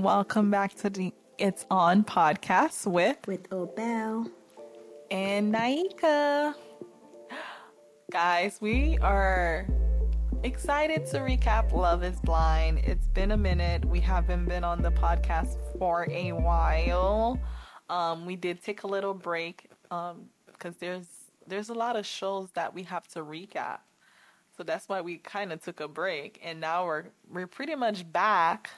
Welcome back to the It's On podcast with with Obel and Naika. Guys, we are excited to recap Love is Blind. It's been a minute. We haven't been on the podcast for a while. Um, we did take a little break um, because there's there's a lot of shows that we have to recap. So that's why we kind of took a break, and now we're we're pretty much back,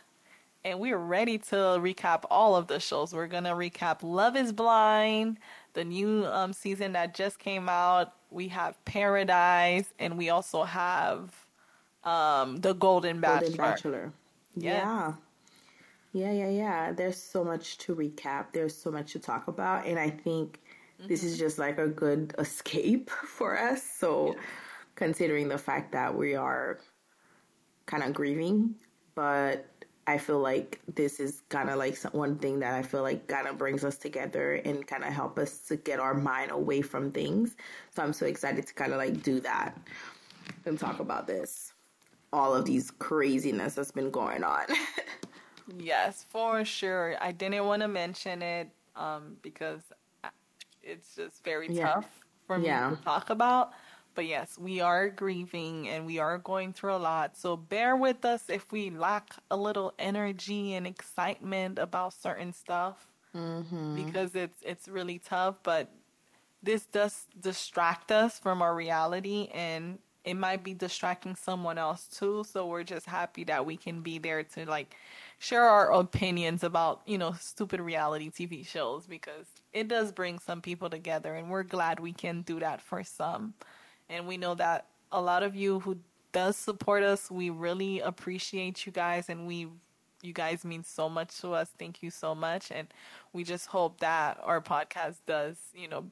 and we're ready to recap all of the shows. We're gonna recap Love Is Blind, the new um, season that just came out. We have Paradise, and we also have um, the Golden Bachelor. Golden Bachelor. Yeah. yeah. Yeah, yeah, yeah. There's so much to recap. There's so much to talk about, and I think mm-hmm. this is mm-hmm. just like a good escape for us. So, yeah. considering the fact that we are kind of grieving, but I feel like this is kind of like one thing that I feel like kind of brings us together and kind of help us to get our mind away from things. So I'm so excited to kind of like do that and talk about this, all of these craziness that's been going on. yes, for sure. I didn't want to mention it um, because it's just very yeah. tough for me yeah. to talk about. But yes, we are grieving and we are going through a lot. So bear with us if we lack a little energy and excitement about certain stuff mm-hmm. because it's it's really tough. But this does distract us from our reality and it might be distracting someone else too. So we're just happy that we can be there to like share our opinions about, you know, stupid reality TV shows because it does bring some people together and we're glad we can do that for some and we know that a lot of you who does support us, we really appreciate you guys, and we you guys mean so much to us. Thank you so much, and we just hope that our podcast does, you know,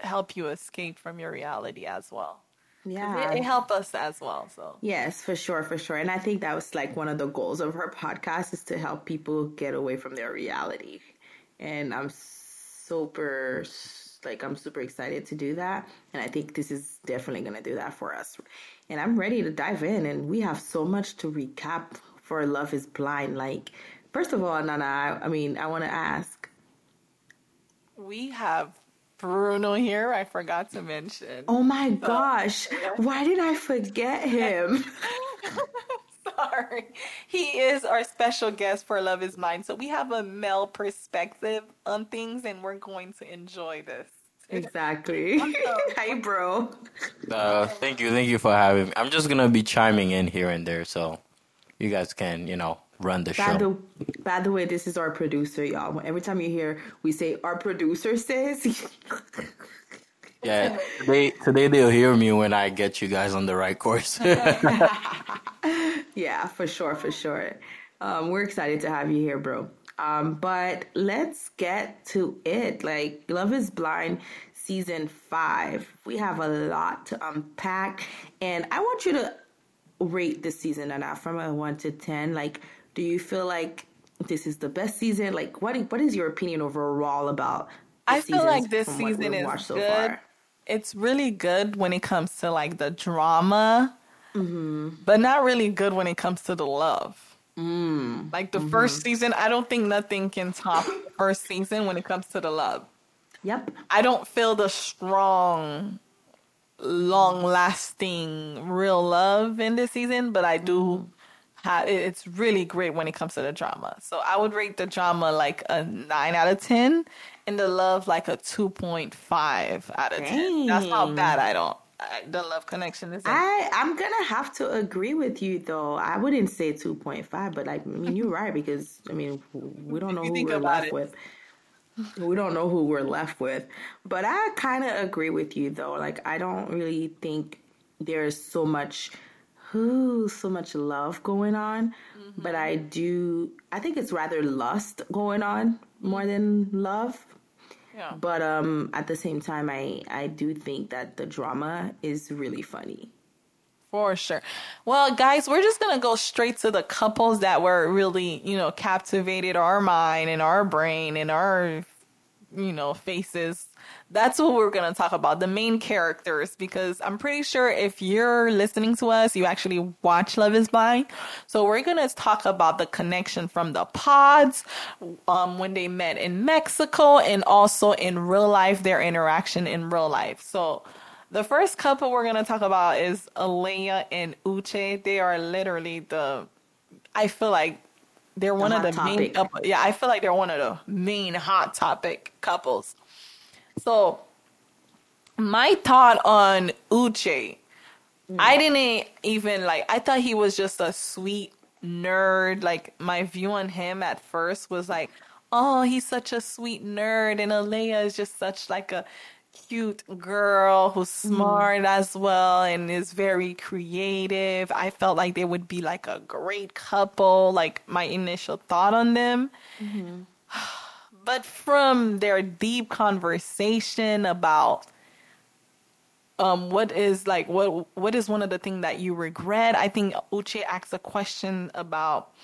help you escape from your reality as well. Yeah, it, it helped us as well. So yes, for sure, for sure, and I think that was like one of the goals of her podcast is to help people get away from their reality, and I'm super like I'm super excited to do that. And I think this is definitely going to do that for us. And I'm ready to dive in. And we have so much to recap for Love is Blind. Like, first of all, Nana, I, I mean, I want to ask. We have Bruno here. I forgot to mention. Oh my so, gosh. Why did I forget him? sorry. He is our special guest for Love is Blind. So we have a male perspective on things and we're going to enjoy this. Exactly. Hi, bro. Uh, thank you. Thank you for having me. I'm just going to be chiming in here and there so you guys can, you know, run the by show. The, by the way, this is our producer, y'all. Every time you hear we say our producer says. yeah, today today they'll hear me when I get you guys on the right course. yeah, for sure, for sure. Um, we're excited to have you here, bro. Um, but let's get to it. Like, Love is Blind season five. We have a lot to unpack, and I want you to rate this season and from a one to ten. Like, do you feel like this is the best season? Like, what what is your opinion overall about? I feel like this season is so good. Far? It's really good when it comes to like the drama, mm-hmm. but not really good when it comes to the love. Mm. Like the mm-hmm. first season, I don't think nothing can top first season when it comes to the love. Yep. I don't feel the strong, long lasting, real love in this season, but I do mm-hmm. have it's really great when it comes to the drama. So I would rate the drama like a nine out of ten and the love like a two point five out of ten. That's how bad I don't the love connection is. I I'm gonna have to agree with you though. I wouldn't say two point five, but like I mean you're right because I mean we don't know who we're left it. with. We don't know who we're left with, but I kind of agree with you though. Like I don't really think there's so much, ooh, so much love going on, mm-hmm. but I do. I think it's rather lust going on more than love. But um, at the same time, I I do think that the drama is really funny. For sure. Well, guys, we're just gonna go straight to the couples that were really, you know, captivated our mind and our brain and our you know, faces. That's what we're going to talk about, the main characters, because I'm pretty sure if you're listening to us, you actually watch Love is Blind. So we're going to talk about the connection from the pods, um, when they met in Mexico, and also in real life, their interaction in real life. So the first couple we're going to talk about is Aaliyah and Uche. They are literally the, I feel like they're one of the topic. main couple. Yeah, I feel like they're one of the main hot topic couples. So, my thought on Uche, mm. I didn't even like. I thought he was just a sweet nerd. Like my view on him at first was like, oh, he's such a sweet nerd, and Aaliyah is just such like a cute girl who's mm-hmm. smart mm. as well and is very creative. I felt like they would be like a great couple, like my initial thought on them. Mm-hmm. But from their deep conversation about um what is like what what is one of the things that you regret? I think Uche asks a question about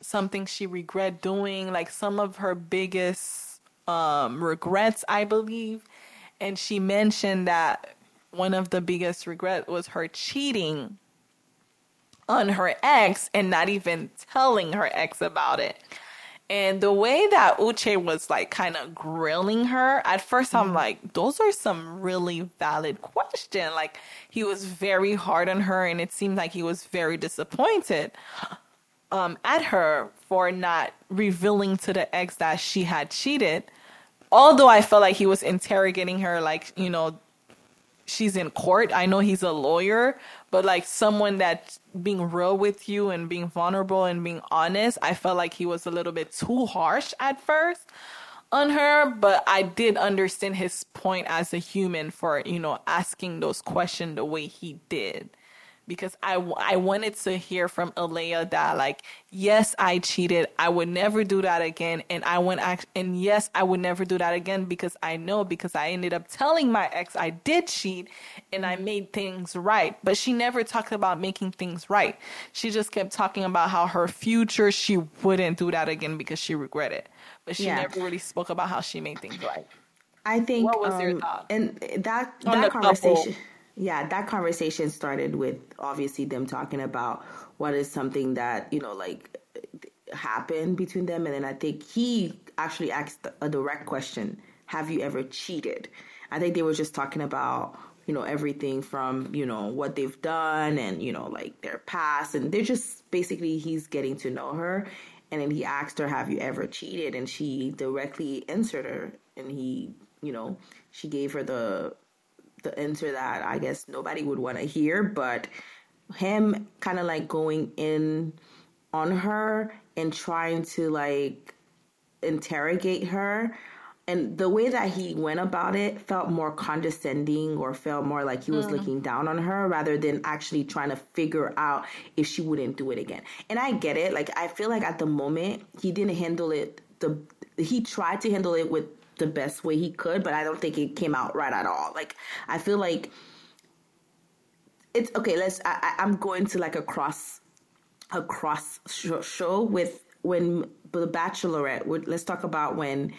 something she regret doing, like some of her biggest um regrets, I believe and she mentioned that one of the biggest regret was her cheating on her ex and not even telling her ex about it. And the way that Uche was like kind of grilling her, at first I'm mm-hmm. like, those are some really valid questions. Like he was very hard on her and it seemed like he was very disappointed um, at her for not revealing to the ex that she had cheated although I felt like he was interrogating her, like, you know, she's in court. I know he's a lawyer, but like someone that's being real with you and being vulnerable and being honest, I felt like he was a little bit too harsh at first on her, but I did understand his point as a human for, you know, asking those questions the way he did because I, I wanted to hear from Aaliyah that like yes I cheated. I would never do that again. And I went and yes I would never do that again because I know because I ended up telling my ex I did cheat and I made things right. But she never talked about making things right. She just kept talking about how her future she wouldn't do that again because she regretted but she yeah. never really spoke about how she made things right. I think what was um, your thought? and that that conversation couple yeah, that conversation started with obviously them talking about what is something that, you know, like happened between them. And then I think he actually asked a direct question Have you ever cheated? I think they were just talking about, you know, everything from, you know, what they've done and, you know, like their past. And they're just basically, he's getting to know her. And then he asked her, Have you ever cheated? And she directly answered her. And he, you know, she gave her the the answer that I guess nobody would want to hear, but him kind of like going in on her and trying to like interrogate her and the way that he went about it felt more condescending or felt more like he was mm. looking down on her rather than actually trying to figure out if she wouldn't do it again. And I get it. Like I feel like at the moment he didn't handle it the he tried to handle it with the best way he could, but I don't think it came out right at all. Like I feel like it's okay. Let's. I, I'm going to like a cross, a cross show with when the Bachelorette. Would, let's talk about when.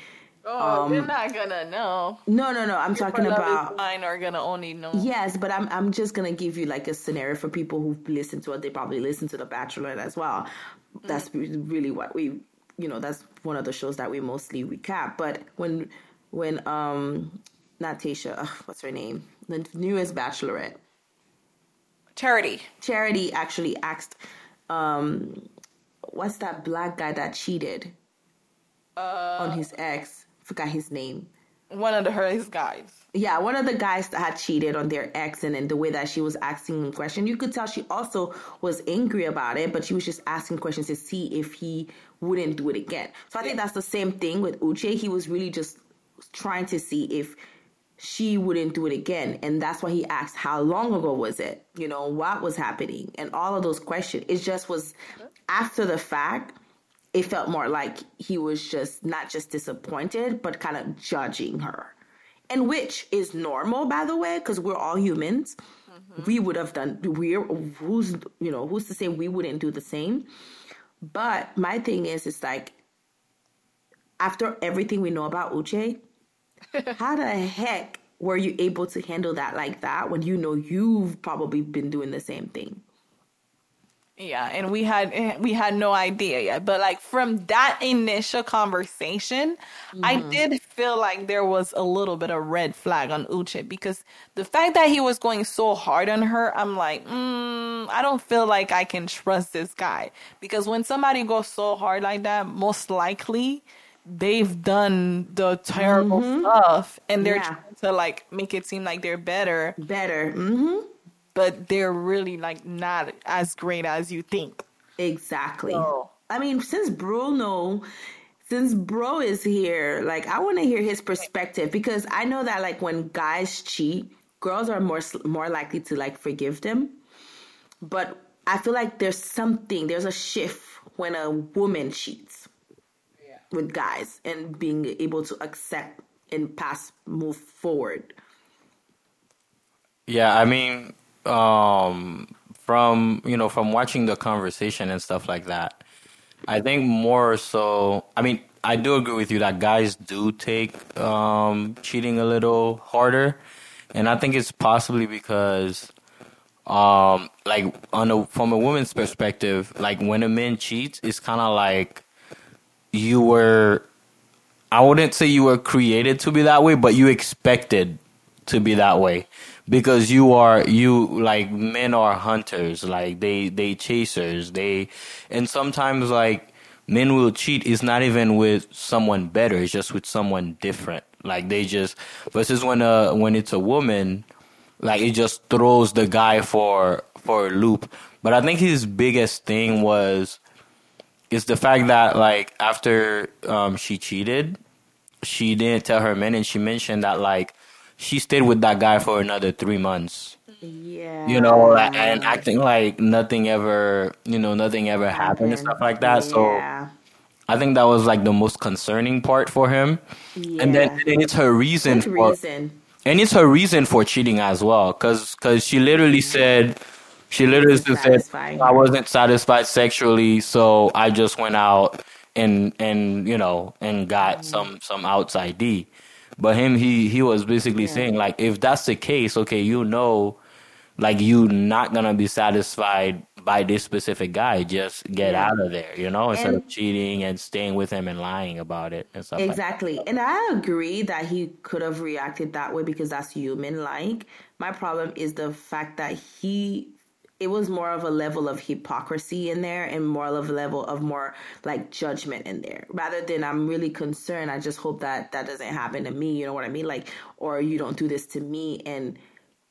Oh, um, they're not gonna know. No, no, no. I'm people talking about mine are gonna only know. Yes, but I'm I'm just gonna give you like a scenario for people who've listened to it. They probably listen to the Bachelorette as well. That's mm. really what we you know that's one of the shows that we mostly recap. But when when um not Tayshia, what's her name? The newest Bachelorette, Charity. Charity actually asked, um, what's that black guy that cheated uh, on his ex? Forgot his name. One of the her his guys. Yeah, one of the guys that had cheated on their ex, and then the way that she was asking him questions, you could tell she also was angry about it, but she was just asking questions to see if he wouldn't do it again. So I think that's the same thing with Uche. He was really just trying to see if she wouldn't do it again. And that's why he asked, How long ago was it? You know, what was happening? And all of those questions. It just was after the fact, it felt more like he was just not just disappointed, but kind of judging her and which is normal by the way because we're all humans mm-hmm. we would have done we're who's you know who's to say we wouldn't do the same but my thing is it's like after everything we know about uche how the heck were you able to handle that like that when you know you've probably been doing the same thing? Yeah, and we had eh, we had no idea yet, but like from that initial conversation, mm-hmm. I did feel like there was a little bit of red flag on Uche because the fact that he was going so hard on her, I'm like, mm, I don't feel like I can trust this guy because when somebody goes so hard like that, most likely they've done the terrible mm-hmm. stuff and they're yeah. trying to like make it seem like they're better. Better. Mm-hmm but they're really like not as great as you think. Exactly. So. I mean, since Bruno, since Bro is here, like I want to hear his perspective because I know that like when guys cheat, girls are more more likely to like forgive them. But I feel like there's something, there's a shift when a woman cheats yeah. with guys and being able to accept and pass, move forward. Yeah, I mean, um, from you know from watching the conversation and stuff like that. I think more so. I mean, I do agree with you that guys do take um, cheating a little harder, and I think it's possibly because, um, like on a from a woman's perspective, like when a man cheats, it's kind of like you were. I wouldn't say you were created to be that way, but you expected to be that way because you are you like men are hunters. Like they they chasers. They and sometimes like men will cheat. It's not even with someone better. It's just with someone different. Like they just versus when uh when it's a woman like it just throws the guy for for a loop. But i think his biggest thing was is the fact that like after um she cheated she didn't tell her men and she mentioned that like she stayed with that guy for another three months. Yeah. You know, and acting like nothing ever, you know, nothing ever happened, happened and stuff like that. Yeah. So I think that was like the most concerning part for him. Yeah. And then and it's her reason for reason? and it's her reason for cheating as well cuz cuz she literally said she literally said I wasn't satisfied sexually, so I just went out and and you know and got mm. some some outside D. But him, he he was basically yeah. saying like, if that's the case, okay, you know, like you not gonna be satisfied by this specific guy. Just get yeah. out of there, you know, instead and, of cheating and staying with him and lying about it and stuff. Exactly, like and I agree that he could have reacted that way because that's human. Like my problem is the fact that he it was more of a level of hypocrisy in there and more of a level of more like judgment in there. Rather than i'm really concerned i just hope that that doesn't happen to me you know what i mean? Like or you don't do this to me and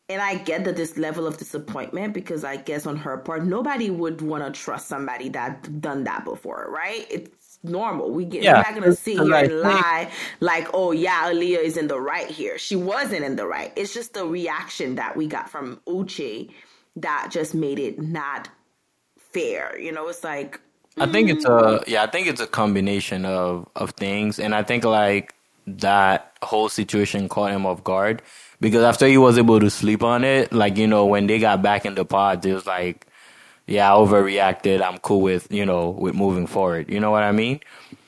and i get that this level of disappointment because i guess on her part nobody would want to trust somebody that done that before right? It's normal. We get yeah, we're not gonna sit here and lie like oh yeah Aaliyah is in the right here. She wasn't in the right. It's just the reaction that we got from uche that just made it not fair. You know, it's like I think it's a mm. yeah, I think it's a combination of of things, and I think like that whole situation caught him off guard because after he was able to sleep on it, like you know when they got back in the pod, it was like, yeah, I overreacted. I'm cool with you know with moving forward. You know what I mean?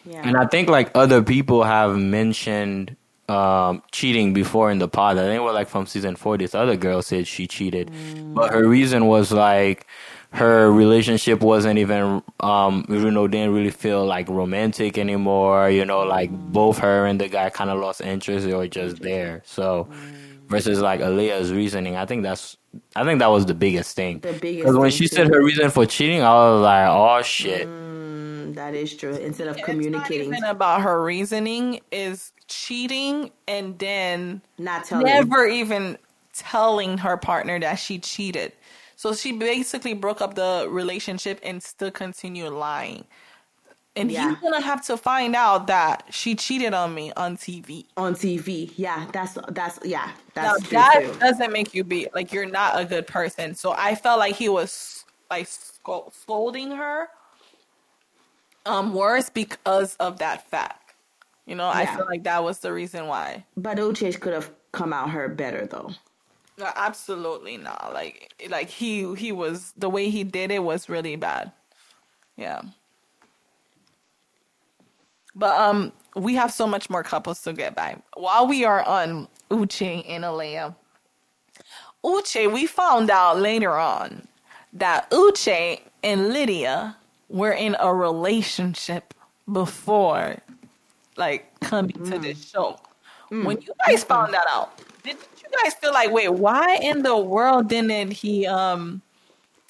Yeah. And I think like other people have mentioned um, cheating before in the pod. I think it was like from season four. This other girl said she cheated, mm. but her reason was like her relationship wasn't even um you know didn't really feel like romantic anymore you know like both her and the guy kind of lost interest or just there so mm. Versus like Aaliyah's reasoning I think that's I think that was the biggest thing because when she too. said her reason for cheating I was like oh shit mm, that is true instead of communicating about her reasoning is cheating and then not telling never even telling her partner that she cheated. So she basically broke up the relationship and still continued lying. And yeah. he's gonna have to find out that she cheated on me on TV. On TV, yeah, that's that's yeah, that's now, that too. doesn't make you be like you're not a good person. So I felt like he was like scolding her um worse because of that fact. You know, yeah. I feel like that was the reason why. But Uche could have come out her better though. No, absolutely not. Like like he he was the way he did it was really bad. Yeah. But um, we have so much more couples to get by. While we are on Uche and Aaliyah, Uche, we found out later on that Uche and Lydia were in a relationship before, like coming mm. to this show. Mm. When you guys found that out, did you guys feel like, wait, why in the world didn't he um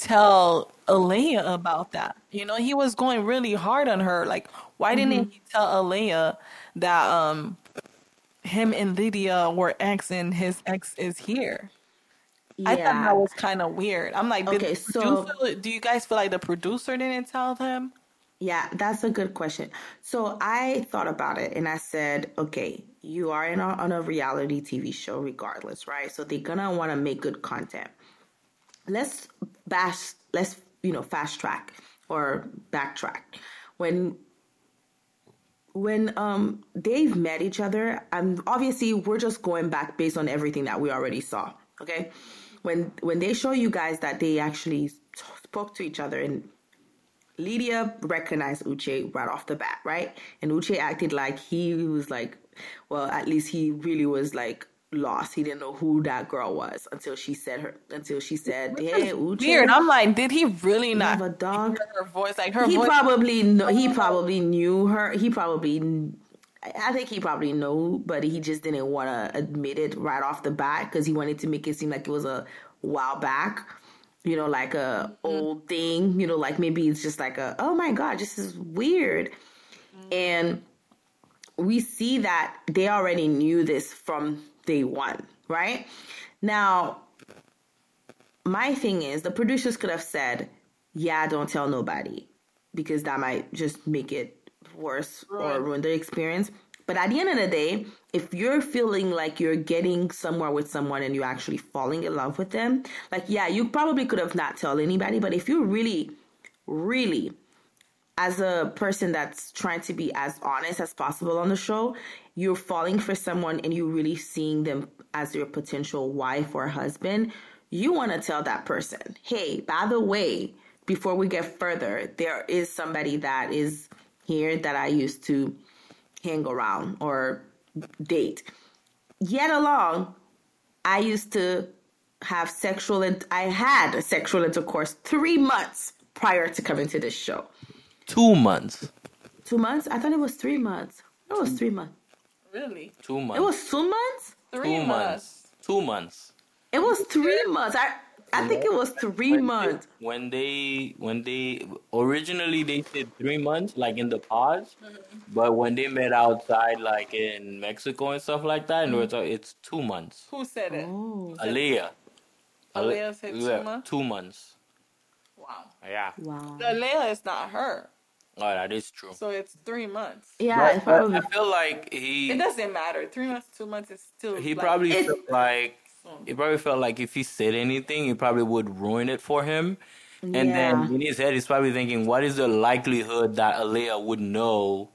tell Aaliyah about that? You know, he was going really hard on her. Like, why didn't mm-hmm. he tell Aaliyah that um him and Lydia were ex and his ex is here? Yeah. I thought that was kind of weird. I'm like, okay, so do you guys feel like the producer didn't tell them? Yeah, that's a good question. So I thought about it and I said, okay, you are in a, on a reality TV show regardless, right? So they're gonna want to make good content. Let's bash, let's you know fast track or backtrack when when um they've met each other and obviously we're just going back based on everything that we already saw okay when when they show you guys that they actually spoke to each other and Lydia recognized Uche right off the bat, right? And Uche acted like he was like, well, at least he really was like lost. He didn't know who that girl was until she said her until she said, "Hey, Uche." Weird. I'm like, did he really not have a dog? Her voice, like her. He voice- probably know, he probably knew her. He probably I think he probably knew, but he just didn't want to admit it right off the bat because he wanted to make it seem like it was a while back, you know, like a mm-hmm. old thing, you know, like maybe it's just like a oh my god, this is weird, mm-hmm. and we see that they already knew this from day one, right? Now, my thing is the producers could have said, "Yeah, don't tell nobody," because that might just make it worse right. or ruin the experience. But at the end of the day, if you're feeling like you're getting somewhere with someone and you're actually falling in love with them, like yeah, you probably could have not told anybody. But if you really, really, as a person that's trying to be as honest as possible on the show, you're falling for someone and you're really seeing them as your potential wife or husband, you want to tell that person, hey, by the way, before we get further, there is somebody that is here that I used to hang around or date. Yet along, I used to have sexual, and I had sexual intercourse three months prior to coming to this show. Two months. Two months? I thought it was three months. It was three months. Really? Two months. It was two months? Three two months. Two months. It was three months. I I think it was three when months. They, when they when they originally they said three months, like in the pause, mm-hmm. but when they met outside, like in Mexico and stuff like that, mm-hmm. and it's two months. Who said it? Oh. Aaliyah. Aaliyah said two months. Two months. Wow. Yeah. Wow. Aaliyah is not her. Oh, that is true. So it's three months. Yeah, but, probably. I feel like he. It doesn't matter. Three months, two months is still. He like, probably felt like he probably felt like if he said anything, it probably would ruin it for him. And yeah. then in his head, he's probably thinking, what is the likelihood that Aaliyah would know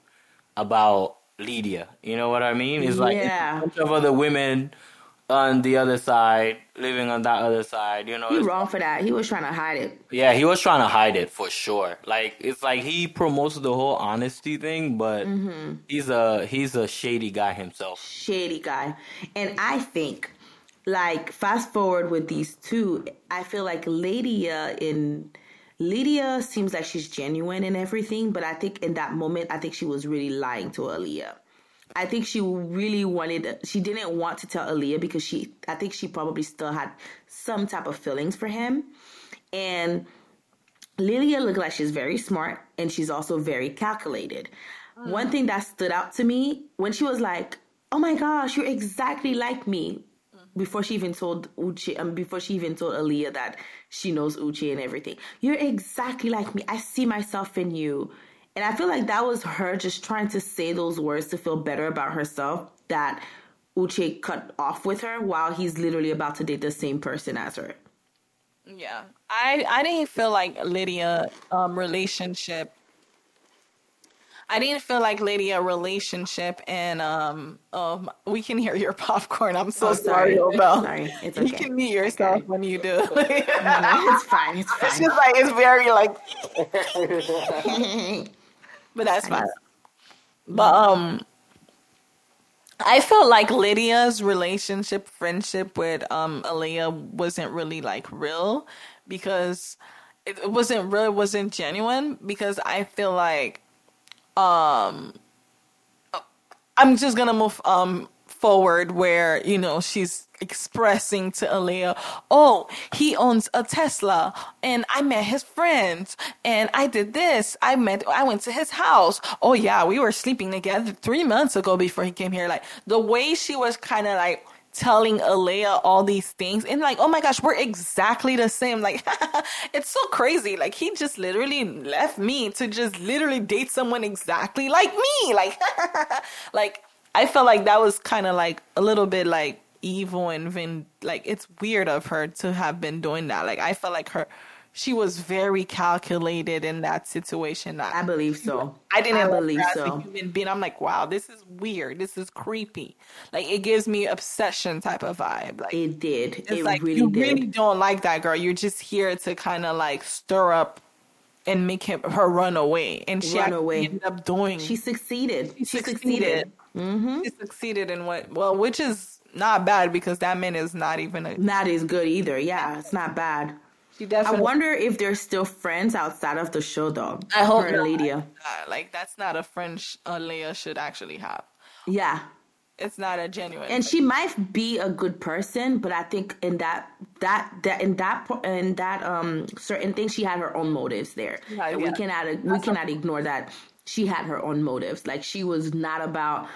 about Lydia? You know what I mean? It's like yeah. a bunch of other women on the other side, living on that other side. You know, he's wrong for that. He was trying to hide it. Yeah, he was trying to hide it for sure. Like it's like he promotes the whole honesty thing, but mm-hmm. he's a he's a shady guy himself. Shady guy, and I think like fast forward with these two, I feel like Lydia in Lydia seems like she's genuine and everything, but I think in that moment, I think she was really lying to Aaliyah. I think she really wanted, she didn't want to tell Aaliyah because she, I think she probably still had some type of feelings for him. And Lilia looked like she's very smart and she's also very calculated. Mm. One thing that stood out to me when she was like, Oh my gosh, you're exactly like me before she even told Uche, um, before she even told Aaliyah that she knows Uche and everything. You're exactly like me. I see myself in you. And I feel like that was her just trying to say those words to feel better about herself that Uche cut off with her while he's literally about to date the same person as her. Yeah. I I didn't feel like Lydia um relationship I didn't feel like Lydia relationship and um um we can hear your popcorn. I'm so oh, sorry, sorry Obel. Sorry, it's okay. You can mute yourself okay. when you do. no, it's fine. It's fine. It's just like it's very like, but that's fine. But um I felt like Lydia's relationship, friendship with um Aaliyah wasn't really like real because it wasn't real, it wasn't genuine because I feel like um I'm just gonna move um forward where you know she's expressing to Aaliyah, oh, he owns a Tesla and I met his friends and I did this. I met, I went to his house. Oh yeah, we were sleeping together three months ago before he came here. Like the way she was kind of like telling Aaliyah all these things and like, oh my gosh, we're exactly the same. Like, it's so crazy. Like he just literally left me to just literally date someone exactly like me. Like, like I felt like that was kind of like a little bit like evil and vin- like it's weird of her to have been doing that. Like I felt like her she was very calculated in that situation. I, I believe so. I didn't I believe so. human being. I'm like, wow, this is weird. This is creepy. Like it gives me obsession type of vibe. Like it did. It's it like really you did. really don't like that girl. You're just here to kind of like stir up and make him her run away. And she run away. ended up doing. She succeeded. She, she succeeded. succeeded. Mm-hmm. She succeeded in what? Well, which is not bad because that man is not even a. Not as good either. Yeah, it's not bad. She definitely. I wonder if they're still friends outside of the show, though. I hope not. Lydia. Like that's not a friend uh, Leia should actually have. Yeah, it's not a genuine. And she might be a good person, but I think in that that that in that in that um certain thing, she had her own motives there. Yeah, yeah. We cannot we That's cannot ignore that she had her own motives. Like she was not about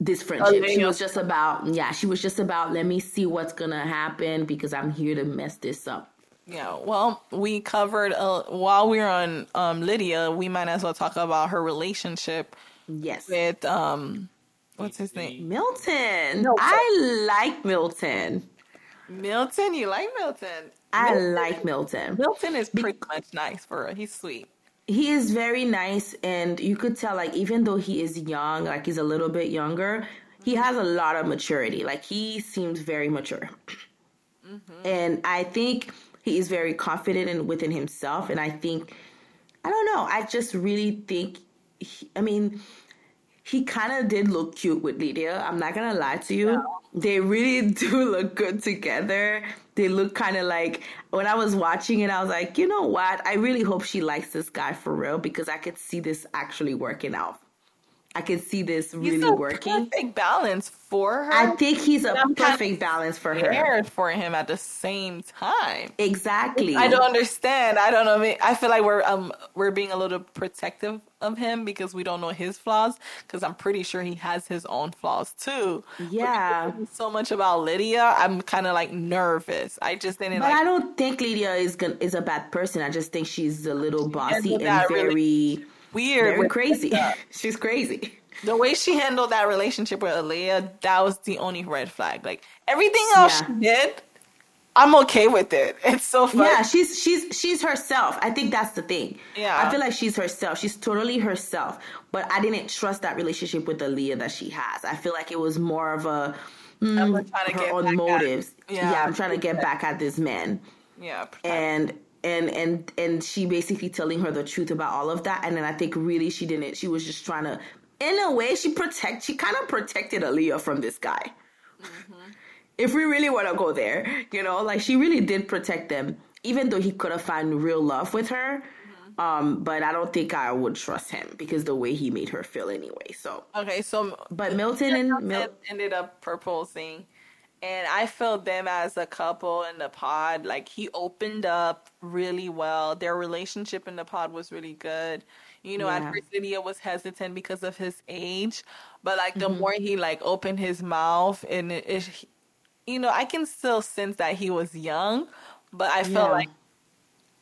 this friendship. She was just about yeah. She was just about let me see what's gonna happen because I'm here to mess this up. Yeah, well, we covered uh, while we are on um, Lydia. We might as well talk about her relationship. Yes, with um, what's his name? Milton. Milton. I like Milton. Milton, you like Milton? I Milton. like Milton. Milton is pretty much nice for her. He's sweet he is very nice and you could tell like even though he is young like he's a little bit younger he has a lot of maturity. Like he seems very mature. Mm-hmm. and i think he is very confident and within himself and i think i don't know i just really think he, i mean he kind of did look cute with lydia i'm not gonna lie to you. They really do look good together. They look kind of like when I was watching it, I was like, you know what? I really hope she likes this guy for real because I could see this actually working out. I can see this really he's a working. Perfect balance for her. I think he's a perfect balance for her. For him at the same time. Exactly. I don't understand. I don't know. I feel like we're um we're being a little protective of him because we don't know his flaws. Because I'm pretty sure he has his own flaws too. Yeah. So much about Lydia, I'm kind of like nervous. I just didn't. But like, I don't think Lydia is gonna, is a bad person. I just think she's a little bossy and very. Really weird. We're crazy. She's crazy. The way she handled that relationship with Aaliyah, that was the only red flag. Like everything else yeah. she did, I'm okay with it. It's so fun. Yeah, she's she's she's herself. I think that's the thing. Yeah. I feel like she's herself. She's totally herself. But I didn't trust that relationship with Aaliyah that she has. I feel like it was more of a mm, her own motives. Yeah. yeah, I'm trying to get back at this man. Yeah. And and and and she basically telling her the truth about all of that. And then i think really she didn't she was just trying to in a way she protect she kind of protected Aaliyah from this guy. Mm-hmm. if we really want to go there you know like she really did protect them even though he could have found real love with her. Mm-hmm. um but i don't think i would trust him because the way he made her feel anyway so. Okay so but milton and Mil- ended up proposing and I felt them as a couple in the pod. Like he opened up really well. Their relationship in the pod was really good. You know, yeah. at first Lydia was hesitant because of his age, but like the mm-hmm. more he like opened his mouth and it, it, you know, I can still sense that he was young, but I felt yeah. like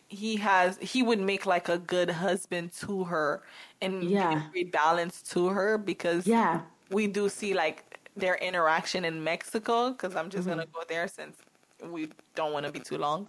he has he would make like a good husband to her and yeah. great balance to her because yeah we do see like their interaction in Mexico, because I'm just mm-hmm. gonna go there since we don't want to be too long.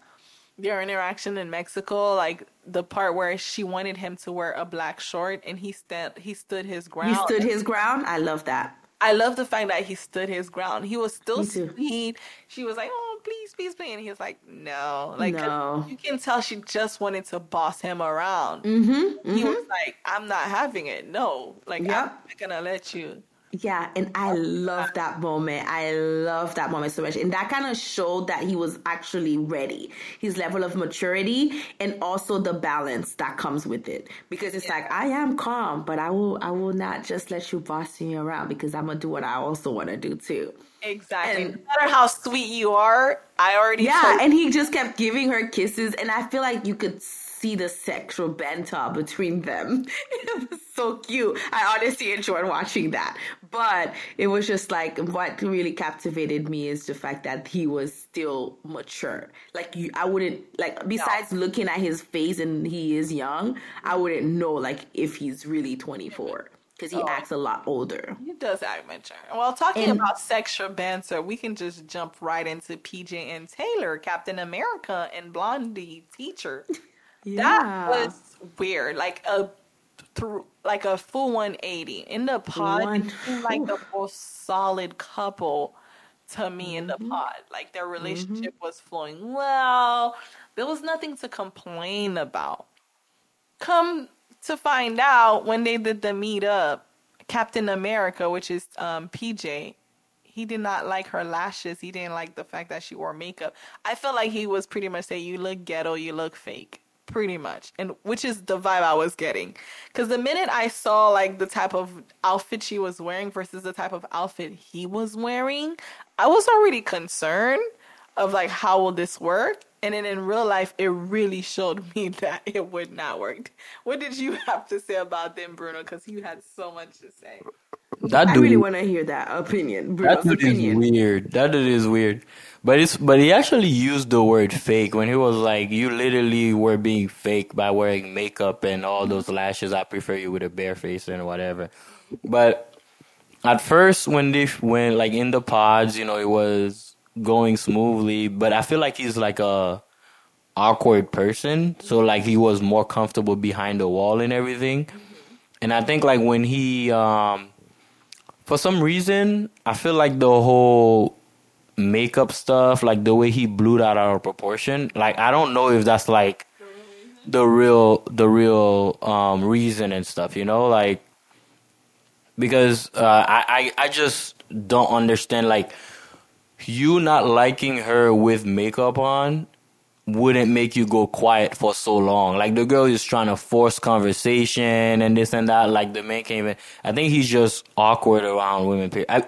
Their interaction in Mexico, like the part where she wanted him to wear a black short and he stand he stood his ground. He stood his ground. I love that. I love the fact that he stood his ground. He was still sweet. She was like, "Oh, please, please, please. And he's like, no. Like, no. you can tell she just wanted to boss him around. Mm-hmm, mm-hmm. He was like, I'm not having it. No. Like, yep. I'm not going to let you. Yeah, and I love that moment. I love that moment so much. And that kind of showed that he was actually ready. His level of maturity and also the balance that comes with it. Because it's yeah. like I am calm, but I will I will not just let you boss me around because I'm gonna do what I also wanna do too. Exactly. And, no matter how sweet you are, I already Yeah, and he just kept giving her kisses and I feel like you could see the sexual banter between them. it was so cute. I honestly enjoyed watching that. But it was just like what really captivated me is the fact that he was still mature. Like you, I wouldn't like besides no. looking at his face and he is young, I wouldn't know like if he's really 24 because he oh. acts a lot older. He does act mature. Well, talking and, about sexual banter, we can just jump right into PJ and Taylor, Captain America and Blondie teacher. Yeah. That was weird. Like a through like a full 180 in the pod. like the most solid couple to me mm-hmm. in the mm-hmm. pod. Like their relationship mm-hmm. was flowing well. There was nothing to complain about. Come to find out when they did the meet up, Captain America, which is um, PJ, he did not like her lashes. He didn't like the fact that she wore makeup. I felt like he was pretty much saying, "You look ghetto. You look fake." Pretty much and which is the vibe i was getting because the minute i saw like the type of outfit she was wearing versus the type of outfit he was wearing i was already concerned of like how will this work and then in real life it really showed me that it would not work what did you have to say about them bruno because you had so much to say that dude, I really want to hear that opinion. Bruno's that dude opinion. is weird. That dude is weird. But it's but he actually used the word fake when he was like, "You literally were being fake by wearing makeup and all those lashes. I prefer you with a bare face and whatever." But at first, when they when like in the pods, you know, it was going smoothly. But I feel like he's like a awkward person, so like he was more comfortable behind the wall and everything. And I think like when he um for some reason, I feel like the whole makeup stuff, like the way he blew that out of proportion. Like I don't know if that's like the real the real um reason and stuff, you know, like because uh, I, I I just don't understand like you not liking her with makeup on wouldn't make you go quiet for so long. Like the girl is trying to force conversation and this and that. Like the man came in. I think he's just awkward around women. I,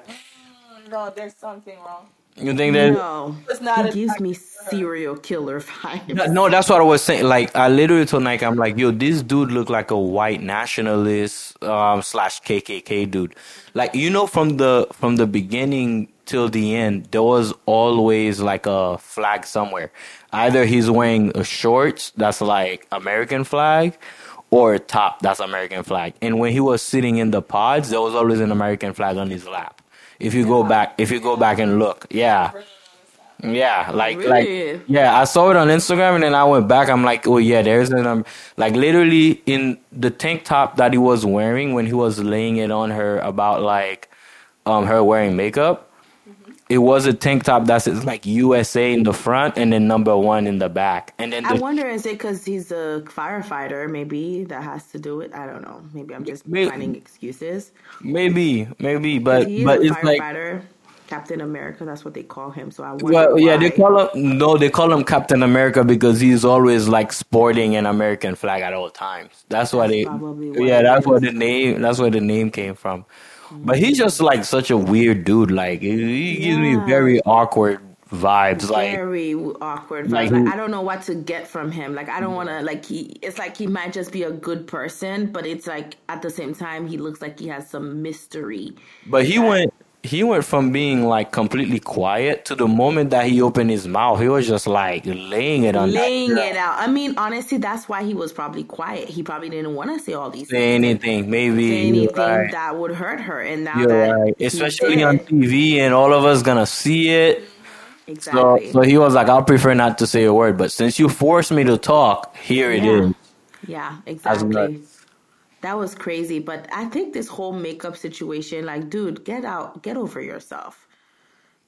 no, there's something wrong. You think that? No, it's not. He gives me serial killer vibes. No, that's what I was saying. Like I literally told Naika, I'm like, yo, this dude look like a white nationalist um, slash KKK dude. Like you know, from the from the beginning till the end, there was always like a flag somewhere. Either he's wearing a shorts that's like American flag, or a top that's American flag. And when he was sitting in the pods, there was always an American flag on his lap. If you go back, if you go back and look, yeah. Yeah, like really? like yeah, I saw it on Instagram and then I went back. I'm like, oh yeah, there's an um, like literally in the tank top that he was wearing when he was laying it on her about like um her wearing makeup. It was a tank top that says like USA in the front and then number one in the back. And then the, I wonder is it because he's a firefighter? Maybe that has to do it. I don't know. Maybe I'm just maybe, finding excuses. Maybe, maybe, but but it's like Captain America. That's what they call him. So I well, why. yeah, they call him no, they call him Captain America because he's always like sporting an American flag at all times. That's, that's why they. Yeah, that's where the name. That's where the name came from. But he's just like such a weird dude. Like he gives yeah. me very awkward vibes very like very awkward vibes. Like, like, i don't know what to get from him like i don't want to like he it's like he might just be a good person but it's like at the same time he looks like he has some mystery but he went he went from being like completely quiet to the moment that he opened his mouth, he was just like laying it on laying it out. I mean, honestly, that's why he was probably quiet. He probably didn't want to say all these say things. anything, maybe say anything right. that would hurt her. And now You're that right. especially on TV, and all of us gonna see it. Exactly. So, so he was like, "I'll prefer not to say a word, but since you forced me to talk, here yeah. it is." Yeah, exactly that was crazy. But I think this whole makeup situation, like, dude, get out, get over yourself.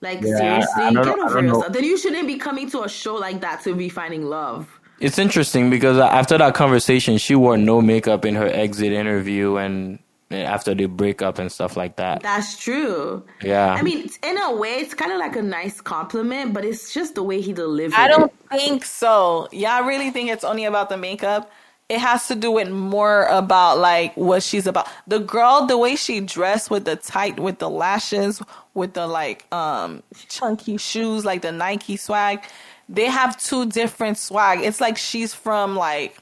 Like yeah, seriously, get over yourself. Then you shouldn't be coming to a show like that to be finding love. It's interesting because after that conversation, she wore no makeup in her exit interview and after the breakup and stuff like that. That's true. Yeah. I mean, in a way, it's kind of like a nice compliment, but it's just the way he delivered I don't it. think so. Yeah, I really think it's only about the makeup. It has to do with more about like what she's about. The girl, the way she dressed with the tight, with the lashes, with the like um chunky shoes, like the Nike swag. They have two different swag. It's like she's from like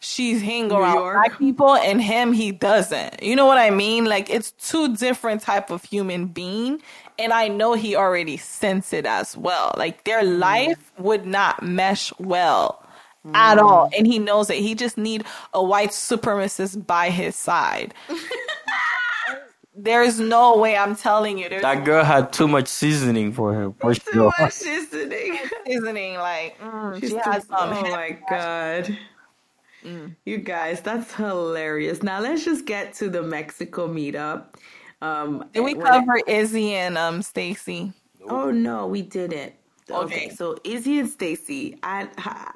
she's hanging around black people and him he doesn't you know what i mean like it's two different type of human being and i know he already sensed it as well like their mm. life would not mesh well mm. at all and he knows it. he just need a white supremacist by his side there's no way i'm telling you that girl had too much seasoning for him for too sure. much seasoning seasoning like mm, she has some oh my god Mm. You guys, that's hilarious. Now let's just get to the Mexico meetup. Um, Did we cover I, Izzy and um Stacy? Oh no, we didn't. Okay, okay so Izzy and Stacy, I, ha,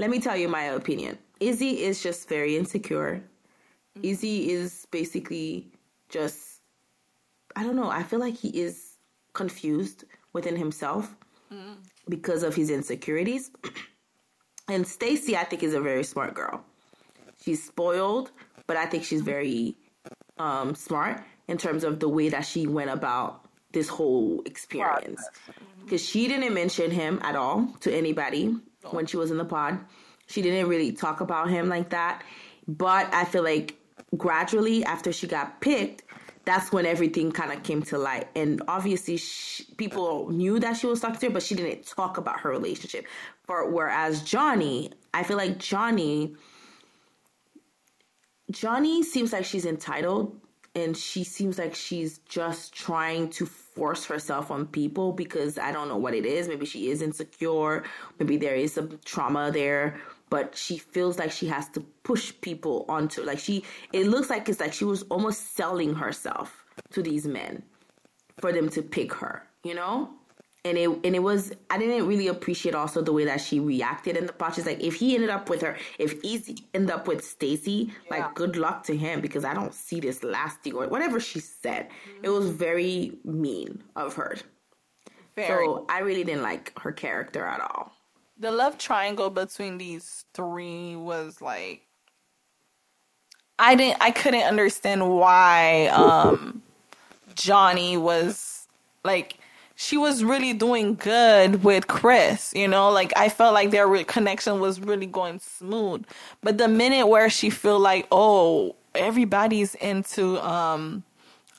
let me tell you my opinion. Izzy is just very insecure. Mm. Izzy is basically just I don't know. I feel like he is confused within himself mm. because of his insecurities. And Stacy, I think, is a very smart girl. She's spoiled, but I think she's very um, smart in terms of the way that she went about this whole experience. Because she didn't mention him at all to anybody Oh. when she was in the pod. She didn't really talk about him like that. But I feel like gradually, after she got picked, that's when everything kind of came to light. And obviously, she, people knew that she was talking to her, but she didn't talk about her relationship. For whereas Johnie, I feel like Johnie, Johnie seems like she's entitled, and she seems like she's just trying to force herself on people because I don't know what it is. Maybe she is insecure. Maybe there is some trauma there but she feels like she has to push people onto like she it looks like it's like she was almost selling herself to these men for them to pick her you know and it and it was I didn't really appreciate also the way that she reacted in the. She's like, if he ended up with her, if Izzy ended up with Stacy, yeah. like good luck to him because I don't see this lasting or whatever she said. Mm-hmm. It was very mean of her. Very. So I really didn't like her character at all. The love triangle between these three was like I didn't I couldn't understand why um Johnie was like she was really doing good with Chris, you know, like I felt like their connection was really going smooth. But the minute where she feel like, oh, everybody's into um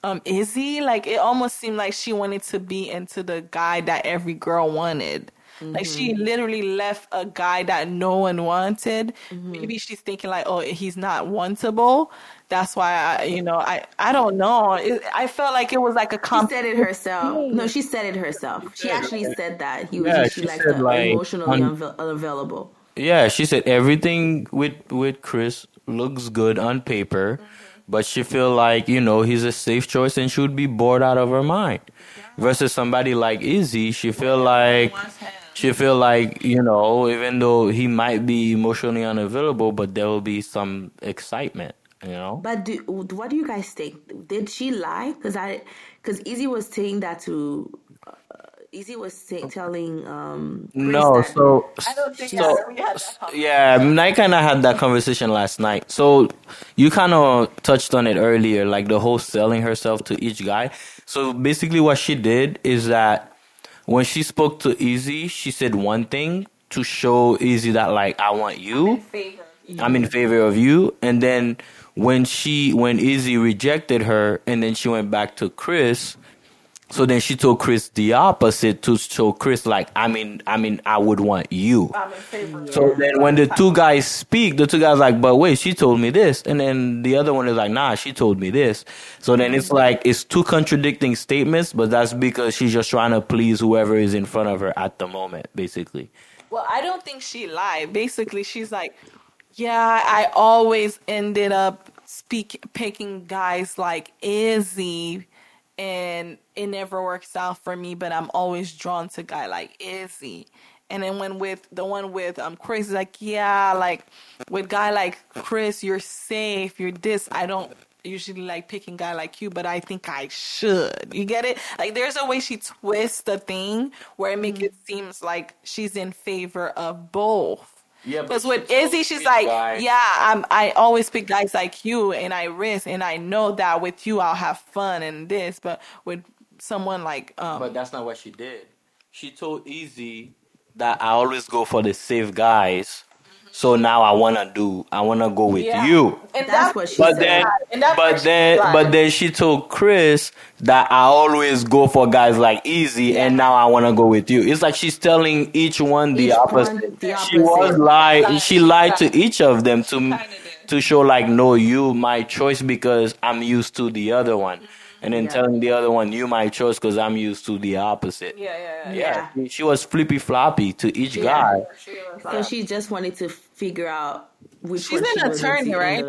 um Izzy, like it almost seemed like she wanted to be into the guy that every girl wanted. Mm-hmm. Like she mm-hmm. literally left a guy that no one wanted. Mm-hmm. Maybe she's thinking like, oh, he's not wantable. That's why I, you know, I, I don't know. It, I felt like it was like a. Comp- she said it herself. No, she said it herself. She actually said that he was. Yeah, she, she liked the like, emotionally un- unavailable. Yeah, she said everything with with Chris looks good on paper, mm-hmm. but she feel like you know he's a safe choice and she would be bored out of her mind. Yeah. Versus somebody like Izzy, she feel like she feel like you know even though he might be emotionally unavailable, but there will be some excitement you know. But do, what do you guys think? Did she lie? Because I, because Izzy was saying that to. Uh, Izzy was say, telling um no so I don't think so, yeah I kind of had that conversation last night so you kind of touched on it earlier like the whole selling herself to each guy so basically what she did is that when she spoke to Izzy she said one thing to show Izzy that like I want you I'm in favor of you and then when she when Izzy rejected her and then she went back to Chris, so then she told Chris the opposite to show Chris like I mean I mean I would want you. So then when the two guys speak, the two guys like, but wait, she told me this, and then the other one is like, nah, she told me this. So then it's like it's two contradicting statements, but that's because she's just trying to please whoever is in front of her at the moment, basically. Well, I don't think she lied. Basically, she's like, yeah, I always ended up speak picking guys like Izzy and it never works out for me, but I'm always drawn to guy like Izzy. And then when with the one with um Chris, like yeah, like with guy like Chris, you're safe, you're this. I don't usually like picking guy like you, but I think I should. You get it? Like there's a way she twists the thing where it makes mm-hmm. it seems like she's in favor of both. Yeah, because with Izzy, she's like, guys. yeah, I'm. I always pick guys like you, and I risk, and I know that with you I'll have fun and this. But with someone like, um, but that's not what she did. She told Izzy that I always go for the safe guys so now I wanna do, I wanna go with yeah. you. And that's what she but said. Then, but then, but then she told Chris that I always go for guys like Izzy, yeah. and now I wanna go with you. It's like she's telling each one the, each opposite. One, the opposite. She was lie. She lied to each of them to to show like, no, you my choice because I'm used to the other one and then yeah. telling the other one you my choice because I'm used to the opposite. Yeah, yeah, yeah. yeah. She was flippy floppy to each yeah. guy. So she just wanted to figure out which. She's an attorney, right?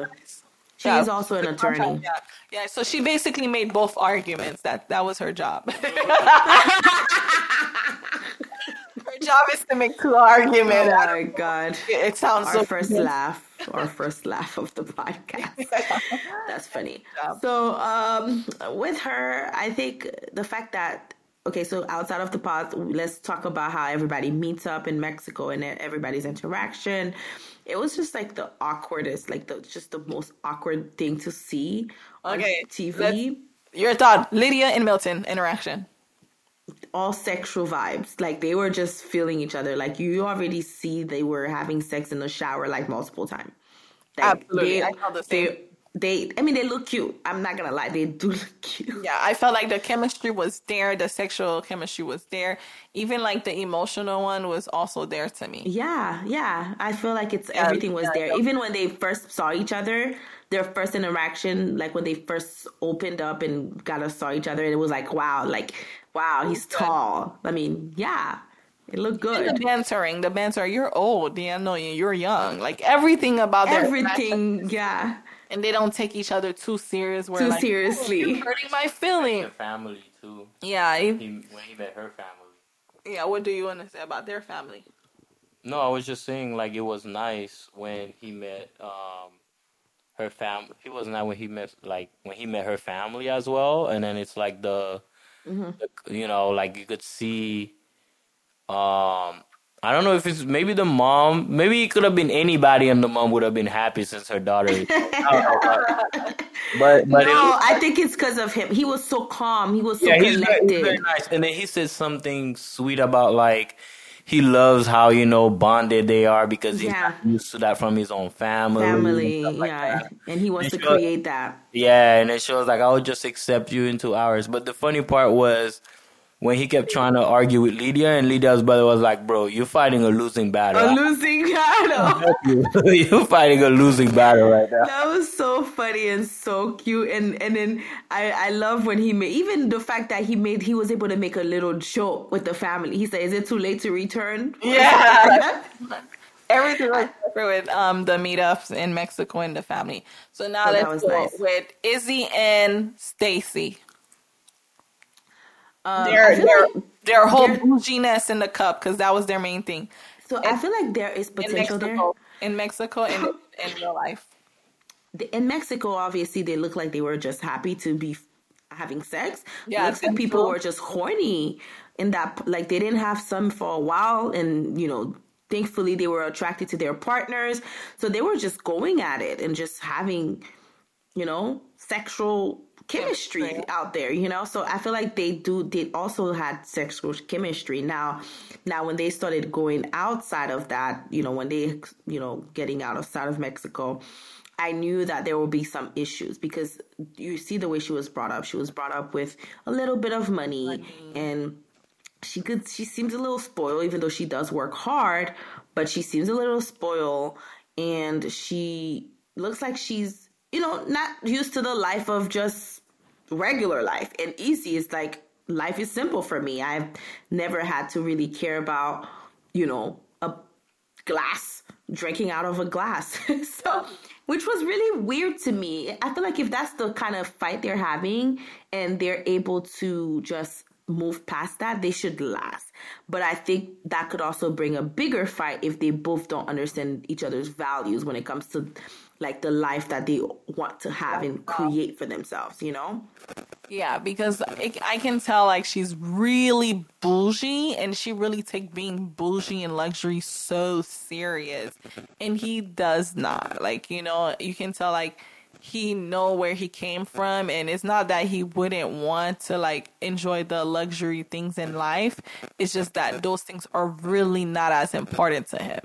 She's yeah. also an attorney. Yeah. yeah, so she basically made both arguments. That that was her job. her job is to make two arguments. Oh my god! It, sounds our so first laugh our first laugh of the podcast. That's funny. So, um, with her, I think the fact that okay, so outside of the pod, let's talk about how everybody meets up in Mexico and everybody's interaction. It was just like the awkwardest, like the just the most awkward thing to see okay, on TV. Your thought, Lydia and Milton interaction all sexual vibes. Like they were just feeling each other. Like you already see they were having sex in the shower like multiple times. Like, Absolutely, they, I felt the same. They, they, I mean, they look cute. I'm not gonna lie, they do look cute. Yeah, I felt like the chemistry was there. The sexual chemistry was there. Even like the emotional one was also there to me. Yeah, yeah. I feel like it's yeah, everything was yeah, there. Even when they first saw each other, their first interaction, like when they first opened up and got to saw each other, and it was like, wow, like wow, he's tall. I mean, yeah. It looked good. And the bantering, the banter. You're old, yeah, no, you're young. Like everything about everything, yeah. And they don't take each other too serious. Too like, seriously, oh, hurting my feelings. family too. Yeah, he, he, when he met her family. Yeah, what do you want to say about their family? No, I was just saying like it was nice when he met um her family. It was not that when he met like when he met her family as well, and then it's like the Mm-hmm. You know, like you could see. Um, I don't know if it's maybe the mom. Maybe it could have been anybody, and the mom would have been happy since her daughter. but but no, I think it's because of him. He was so calm. He was so yeah, collected. He's very nice. And then he said something sweet about like he loves how you know bonded they are because he's yeah. used to that from his own family. Family, and like yeah, that. and he wants and to shows, create that. Yeah, and it shows like I'll just accept you into ours. But the funny part was when he kept trying to argue with Lydia, and Lydia's brother was like, "Bro, you're fighting a losing battle. A losing battle. you're fighting a losing battle right now." That was so funny and so cute, and and then I I love when he made even the fact that he made he was able to make a little joke with the family. He said, "Is it too late to return?" Yeah. Everything was different with um the meetups in Mexico and the family. So now so let's go nice. with Izzy and Stacy. Um, their their like their whole bouginess in the cup because that was their main thing. So and I feel like there is potential in Mexico, there in Mexico and in real life. In Mexico, obviously, they look like they were just happy to be having sex. Yeah, it looks like people were just horny in that. Like they didn't have some for a while, and you know, thankfully they were attracted to their partners, so they were just going at it and just having, you know, sexual chemistry out there, you know. So I feel like they do. They also had sexual chemistry. Now, now when they started going outside of that, you know, when they, you know, getting outside of Mexico, I knew that there would be some issues because you see the way she was brought up. She was brought up with a little bit of money, money. and she could. She seems a little spoiled, even though she does work hard. But she seems a little spoiled, and she looks like she's you know, not used to the life of just regular life. And Izzy It's like life is simple for me. I've never had to really care about, you know, a glass drinking out of a glass. so, which was really weird to me. I feel like if that's the kind of fight they're having and they're able to just move past that, they should last. But I think that could also bring a bigger fight if they both don't understand each other's values when it comes to like the life that they want to have and create for themselves, you know? Yeah, because it, I can tell like she's really bougie and she really take being bougie and luxury so serious. And he does not. Like, you know, you can tell like he know where he came from and it's not that he wouldn't want to like enjoy the luxury things in life it's just that those things are really not as important to him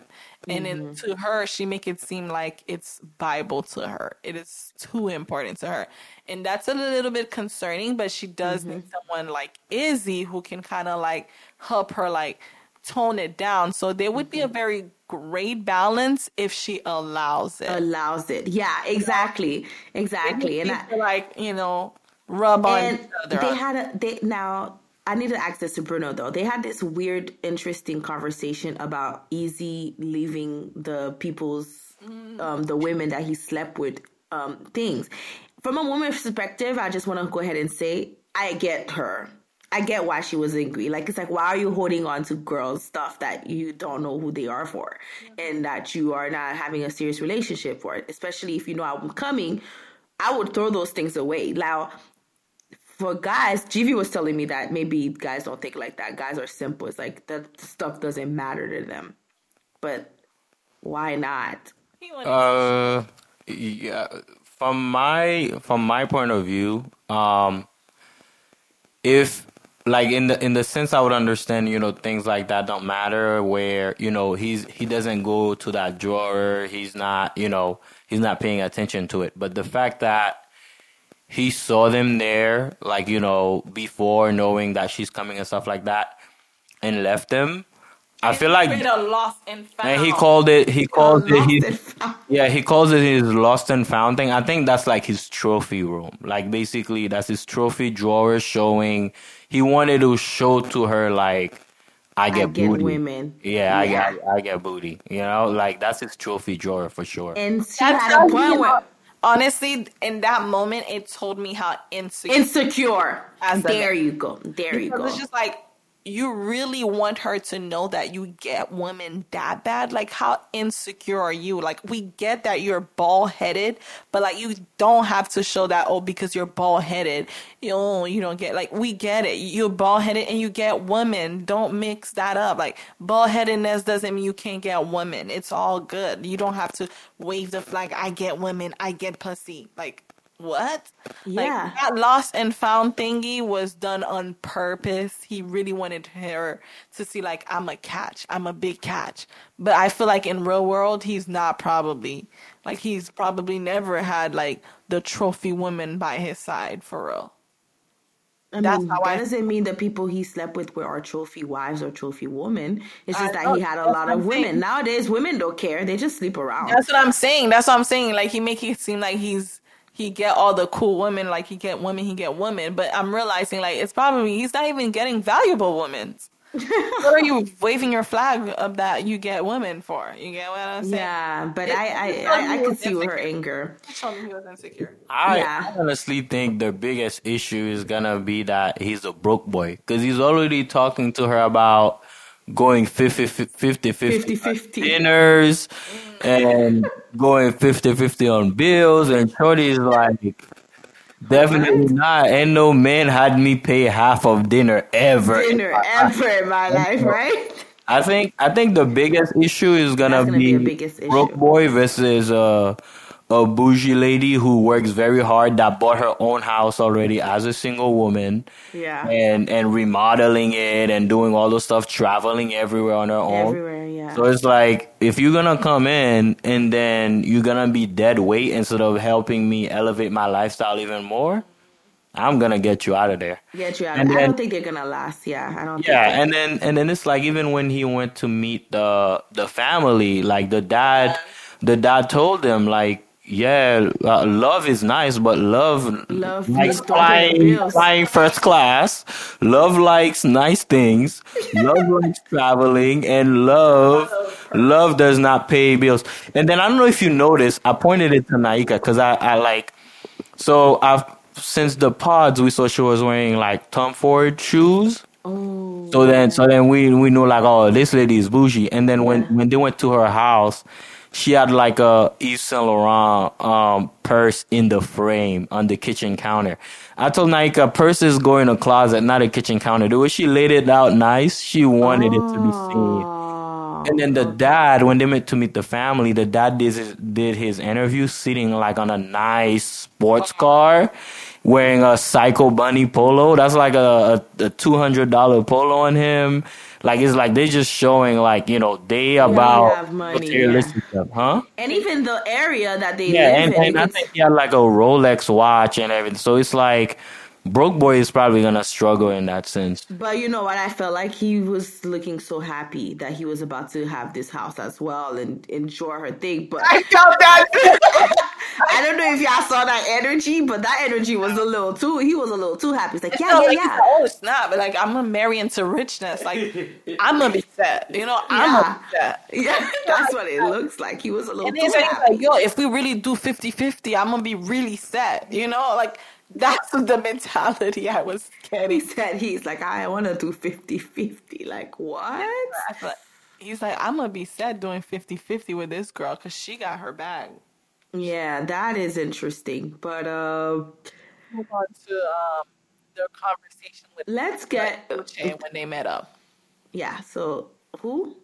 and mm-hmm. then to her she make it seem like it's bible to her it is too important to her and that's a little bit concerning but she does mm-hmm. need someone like izzy who can kind of like help her like tone it down so there would be a very great balance if she allows it. Allows it. Yeah, exactly. Exactly. And I, like, you know, rub on each other. They had a they now I need to ask this to Bruno though. They had this weird, interesting conversation about Izzy leaving the people's mm. um the women that he slept with um things. From a woman's perspective, I just want to go ahead and say I get her. I get why she was angry. Like it's like why are you holding on to girls stuff that you don't know who they are for and that you are not having a serious relationship for it, especially if you know I'm coming. I would throw those things away. Now for guys, GV was telling me that maybe guys don't think like that. Guys are simple. It's like that stuff doesn't matter to them. But why not? Uh yeah, from my from my point of view, um if like in the in the sense I would understand, you know, things like that don't matter where, you know, he's he doesn't go to that drawer, he's not, you know, he's not paying attention to it. But the fact that he saw them there, like, you know, before knowing that she's coming and stuff like that, and left them, I feel like lost and found. And he called it. He called it. He, yeah, he calls it his lost and found thing. I think that's like his trophy room. Like basically, that's his trophy drawer showing. He wanted to show to her like, I get, I get booty. women. Yeah, yeah. I get. I get booty. You know, like that's his trophy drawer for sure. And she that's had a point where, honestly, in that moment, it told me how insecure. Insecure. As there you go. There because you go. It's just like you really want her to know that you get women that bad? Like, how insecure are you? Like, we get that you're bald headed, but like, you don't have to show that, oh, because you're bald headed, you you don't get, like, we get it. You're bald headed and you get women. Don't mix that up. Like, bald headedness doesn't mean you can't get women. It's all good. You don't have to wave the flag, I get women, I get pussy. Like, what? Yeah. Like, that lost and found thingy was done on purpose. He really wanted her to see like I'm a catch. I'm a big catch. But I feel like in real world he's not probably like he's probably never had like the trophy woman by his side for real. I That's mean, that I, doesn't mean the people he slept with were our trophy wives or trophy women. It's just I that he had a lot of women. Saying. Nowadays, women don't care; they just sleep around. That's what I'm saying. That's what I'm saying. Like he make it seem like he's he get all the cool women, like he get women, he get women. But I'm realizing like it's probably he's not even getting valuable women. what are you waving your flag of that you get women for? You get what I'm saying? Yeah, but it, I I, I, I could see her anger. He told me he was insecure. I, yeah. I honestly think the biggest issue is gonna be that he's a broke boy because he's already talking to her about going 50 50 50, 50, dinners and going 50 50 on bills. And Shorty's like, definitely not. Ain't no man had me pay half of dinner ever. Dinner in ever in my life, right? I think I think the biggest issue is gonna, gonna be, be broke boy versus uh a bougie lady who works very hard that bought her own house already as a single woman. Yeah. And and remodeling it and doing all the stuff, traveling everywhere on her own. Everywhere, yeah. So it's like if you're gonna come in and then you're gonna be dead weight instead of helping me elevate my lifestyle even more. I'm gonna get you out of there. Get you out. And then, I don't think they're gonna last. Yeah, I don't. Yeah, and then and then it's like even when he went to meet the the family, like the dad, the dad told him like yeah, uh, love is nice, but love, love likes flying, flying first class. Love likes nice things. love likes traveling, and love, love does not pay bills. And then I don't know if you noticed, I pointed it to Naika because I, I like. So I've since the pods we saw she was wearing like Tom Ford shoes. Oh. So then, so then we we knew like, oh, this lady is bougie. And then when when they went to her house she had like a Yves Saint Laurent um, purse in the frame on the kitchen counter. I told Naika, purses go in a closet, not a kitchen counter. The way she laid it out nice, she wanted oh. it to be seen. And then the dad, when they met to meet the family, the dad did his, did his interview sitting like on a nice sports car, wearing a Psycho Bunny polo. That's like a, a, a two hundred dollar polo on him. Like it's like they're just showing like you know they about materialistic yeah. stuff, huh? And even the area that they yeah, live and, in. and I think he had like a Rolex watch and everything. So it's like broke boy is probably gonna struggle in that sense. But you know what? I felt like he was looking so happy that he was about to have this house as well and enjoy her thing. But I felt that. I don't know if y'all saw that energy, but that energy was a little too. He was a little too happy. He's like, yeah, yeah, like, yeah. Oh, it's not. But like, I'm gonna marry into richness. Like, I'm gonna be set. You know, I'm yeah. gonna be set. Yeah, that's what it looks like. He was a little. And too happy. like, yo, if we really do 50-50, I'm gonna be really set. You know, like that's the mentality I was getting. He said he's like, I want to do 50 50. Like, what? He's like, I'm going to be sad doing 50 50 with this girl because she got her bag. Yeah, that is interesting. But, uh, move on to um, their conversation with Let's get Uche when they met up. Yeah, so who?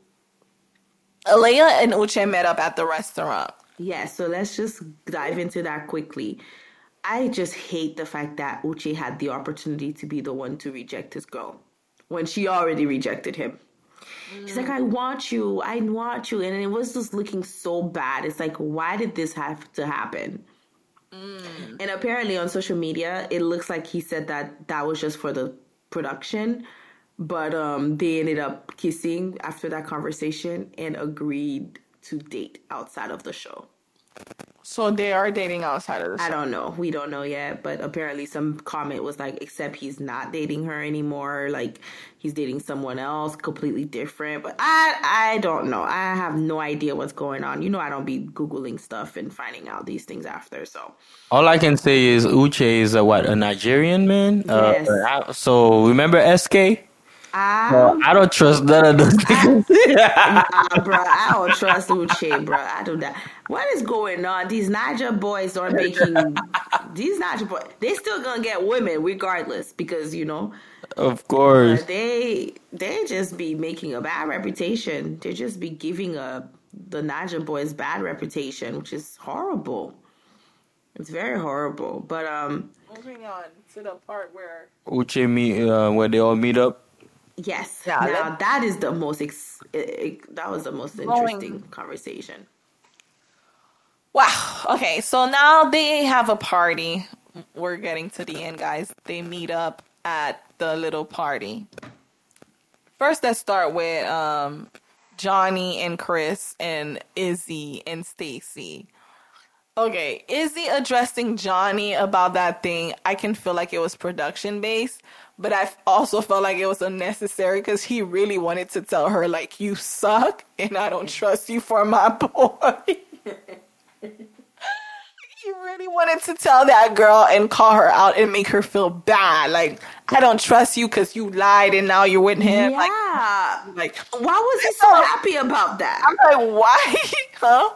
Aaliyah and Uche met up at the restaurant. Yeah, so let's just dive into that quickly. I just hate the fact that Uche had the opportunity to be the one to reject his girl when she already rejected him. Mm. She's like, I want you, I want you. And it was just looking so bad. It's like, why did this have to happen? Mm. And apparently on social media, it looks like he said that that was just for the production. But um, they ended up kissing after that conversation and agreed to date outside of the show. So they are dating outside of the show. I don't know. We don't know yet, but apparently some comment was like, except he's not dating her anymore. Like he's dating someone else, completely different. But I, I don't know. I have no idea what's going on. You know, I don't be googling stuff and finding out these things after. So all I can say is Uche is a what a Nigerian man. Uh, yes. Uh, so remember SK. I, I don't trust none of those things. nah, bro, I don't trust Uche, bro. I do that. What is going on? These Naija boys are making these Naija boys. They still gonna get women regardless because you know. Of course. Uh, they they just be making a bad reputation. They just be giving a the Naija boys bad reputation, which is horrible. It's very horrible. But um. Moving on to the part where Uche meet uh, where they all meet up. Yes. Yeah, now that is the most ex- that was the most interesting conversation. Wow. Okay, so now they have a party. We're getting to the end, guys. They meet up at the little party. First, let's start with um, Johnie and Chris and Izzy and Stacy. Okay, Izzy addressing Johnie about that thing. I can feel like it was production based but I also felt like it was unnecessary because he really wanted to tell her like you suck and I don't trust you for my boy. he really wanted to tell that girl and call her out and make her feel bad. Like I don't trust you because you lied and now you're with him. Yeah. Like, like why was he so happy about that? I'm like, why? huh?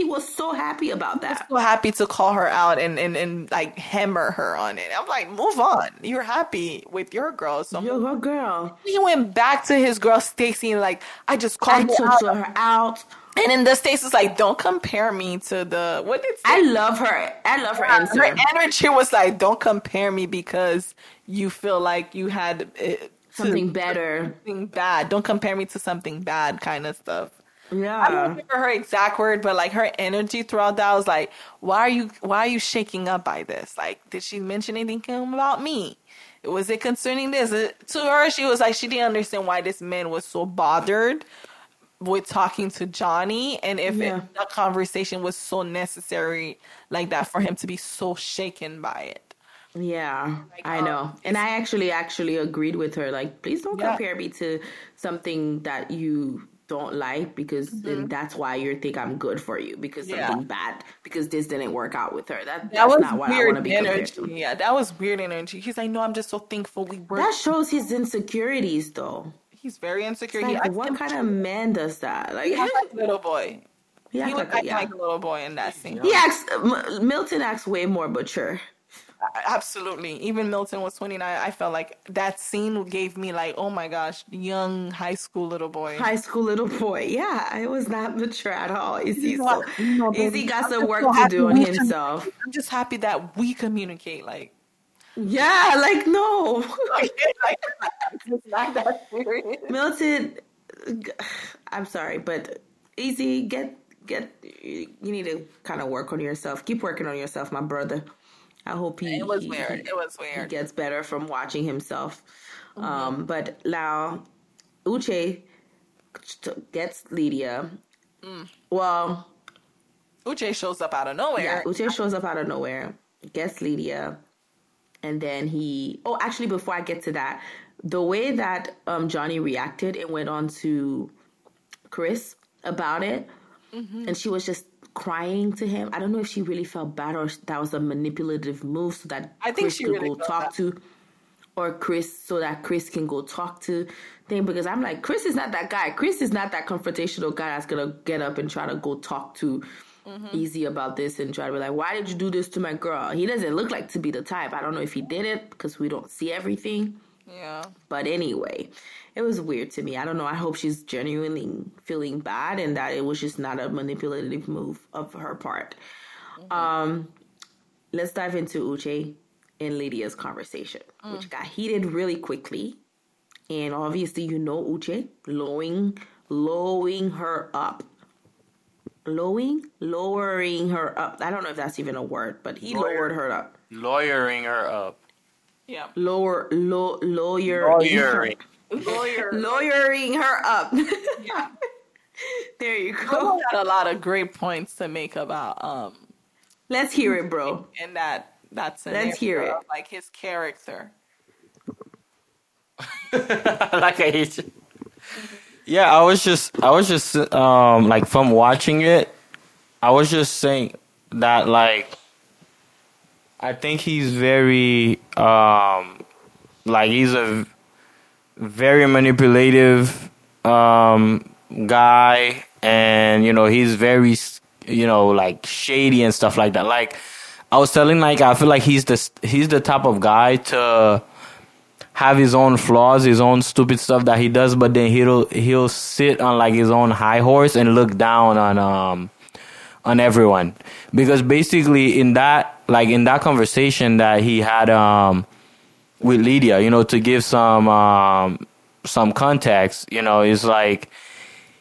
He was so happy about that. so happy to call her out and, and, and like hammer her on it. I'm like, move on. You're happy with your girl. So you're her girl. He went back to his girl Stacy and like, I just called I her, out. her out. And then the Stacy's like, don't compare me to the what did I love her. I love her yeah, answer. Her energy was like, don't compare me because you feel like you had uh, something better, something bad. Don't compare me to something bad, kind of stuff. Yeah. I don't remember her exact word, but like her energy throughout that was like, why are you why are you shaking up by this? Like, did she mention anything about me? Was it concerning this? To her, she was like, she didn't understand why this man was so bothered with talking to Johnie and if yeah. it, the conversation was so necessary like that for him to be so shaken by it. Yeah, like, I know. Um, and I actually actually agreed with her like please don't yeah. compare me to something that you don't like because mm-hmm. that's why you think I'm good for you because yeah. something bad because this didn't work out with her. That, that that's was not what I want to be energy. Yeah, that was weird energy. He's like, no, I'm just so thankful we were. That shows his insecurities though. He's very insecure. Like, what kind of man does that? Like, he like a little boy. He, he looked like, yeah. like a little boy in that scene. He acts. Milton acts way more mature. Absolutely. Even Milton was 29. I felt like that scene gave me like, oh my gosh, young high school little boy. High school little boy. Yeah, I was not mature at all. Izzy, so, no, Izzy got some work so to do on himself. I'm just happy that we communicate. Like, yeah, like no. it's not that serious. Milton, I'm sorry, but Izzy, get get. You need to kind of work on yourself. Keep working on yourself, my brother. I hope he. It was he, weird. It was weird. He gets better from watching himself. Mm-hmm. Um, but now, Uche gets Lydia. Mm. Well, Uche shows up out of nowhere. Yeah, Uche shows up out of nowhere, gets Lydia, and then he. Oh, actually, before I get to that, the way that um, Johnie reacted and went on to Chris about it, mm-hmm. and she was just crying to him. I don't know if she really felt bad or that was a manipulative move so that I think Chris she could really go talk that. to or Chris so that Chris can go talk to thing because I'm like Chris is not that guy. Chris is not that confrontational guy that's gonna get up and try to go talk to mm-hmm. Izzy about this and try to be like, why did you do this to my girl? He doesn't look like to be the type. I don't know if he did it because we don't see everything. Yeah. But anyway, it was weird to me. I don't know. I hope she's genuinely feeling bad and that it was just not a manipulative move of her part. Mm-hmm. Um, let's dive into Uche and Lydia's conversation, mm. which got heated really quickly. And obviously, you know Uche lowering, lowering her up. Lowering, lowering her up. I don't know if that's even a word, but he Lawyer. lowered her up. Lawyering her up. Yeah. Lower, lo, lawyer, lawyering. Lawyer. Lawyering her up. yeah. there you go. He had a lot of great points to make about um Let's hear it, bro. And that that's Let's hear it. Like his character. like I hate you. Yeah, I was just I was just um like from watching it, I was just saying that like I think he's very um like he's a very manipulative um guy and you know he's very you know like shady and stuff like that. Like i was telling like i feel like he's the he's the type of guy to have his own flaws his own stupid stuff that he does but then he'll he'll sit on like his own high horse and look down on um on everyone. Because basically in that like in that conversation that he had um with Lydia, you know, to give some um some context, you know, it's like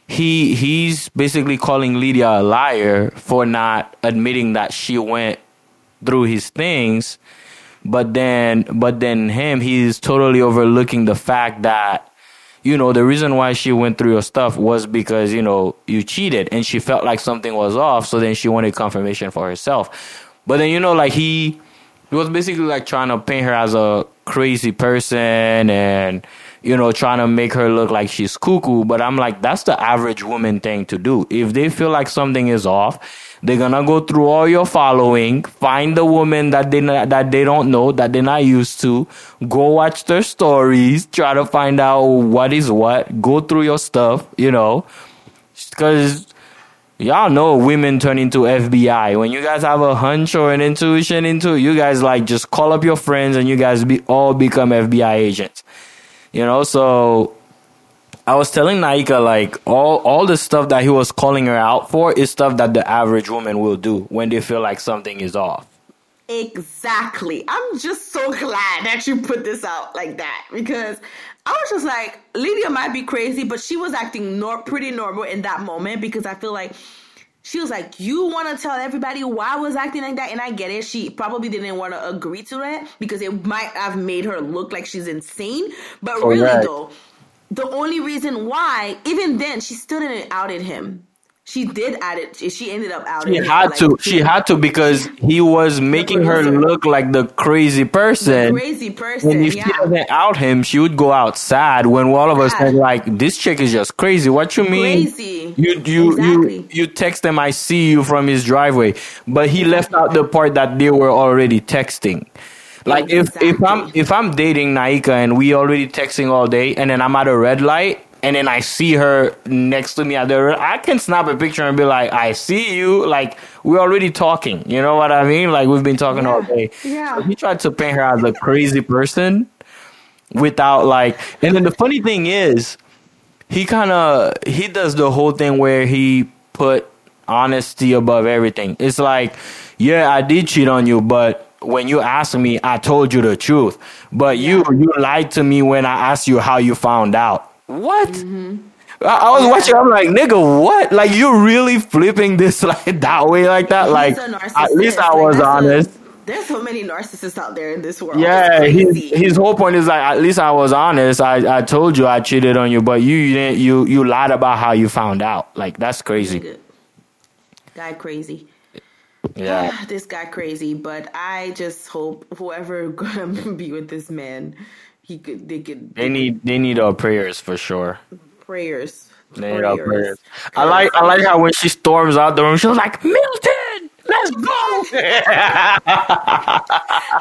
he he's basically calling Lydia a liar for not admitting that she went through his things but then but then him he's totally overlooking the fact that you know, the reason why she went through your stuff was because, you know, you cheated and she felt like something was off. So then she wanted confirmation for herself. But then, you know, like he, he was basically like trying to paint her as a crazy person and, you know, trying to make her look like she's cuckoo. But I'm like, that's the average woman thing to do. If they feel like something is off, they're gonna go through all your following, find the woman that they that they don't know, that they're not used to, go watch their stories, try to find out what is what, go through your stuff, you know, because y'all know women turn into FBI. When you guys have a hunch or an intuition into you guys like just call up your friends and you guys be all become FBI agents. You know, so I was telling Naika like all all the stuff that he was calling her out for is stuff that the average woman will do when they feel like something is off. Exactly. I'm just so glad that you put this out like that because I was just like, Lydia might be crazy, but she was acting nor- pretty normal in that moment because I feel like she was like, You want to tell everybody why I was acting like that? And I get it. She probably didn't want to agree to it because it might have made her look like she's insane. But oh, really, though, the only reason why, even then, she still didn't outed him. She did add it. She ended up out. She had to. Like, she had to because he was making her look like the crazy person. The crazy person. And if yeah. she doesn't out him, she would go out sad. When all of us are like, "This chick is just crazy." What you mean? Crazy. You you exactly. you you text him. I see you from his driveway, but he left out the part that they were already texting. Like exactly. if if I'm if I'm dating Naika and we already texting all day, and then I'm at a red light and then I see her next to me at the I can snap a picture and be like, I see you. Like we're already talking. You know what I mean? Like we've been talking yeah. all day. Yeah. So he tried to paint her as a crazy person without like. And then the funny thing is, he kind of he does the whole thing where he put honesty above everything. It's like, yeah, I did cheat on you, but when you asked me, I told you the truth. But you you lied to me when I asked you how you found out. What? Mm-hmm. I, was yeah. watching. I'm like, nigga, what? Like you really flipping this like that way like that? He's like at least I was like, honest. A, there's so many narcissists out there in this world. Yeah, his, his whole point is like at least I was honest. I, I told you I cheated on you, but you, you didn't. You you lied about how you found out. Like that's crazy. Guy crazy. Yeah, this guy crazy. But I just hope whoever gonna be with this man he could they could they, need they need our prayers for sure. Prayers. They need our prayers. I like I like how when she storms out the room, she was like, Milton, let's go.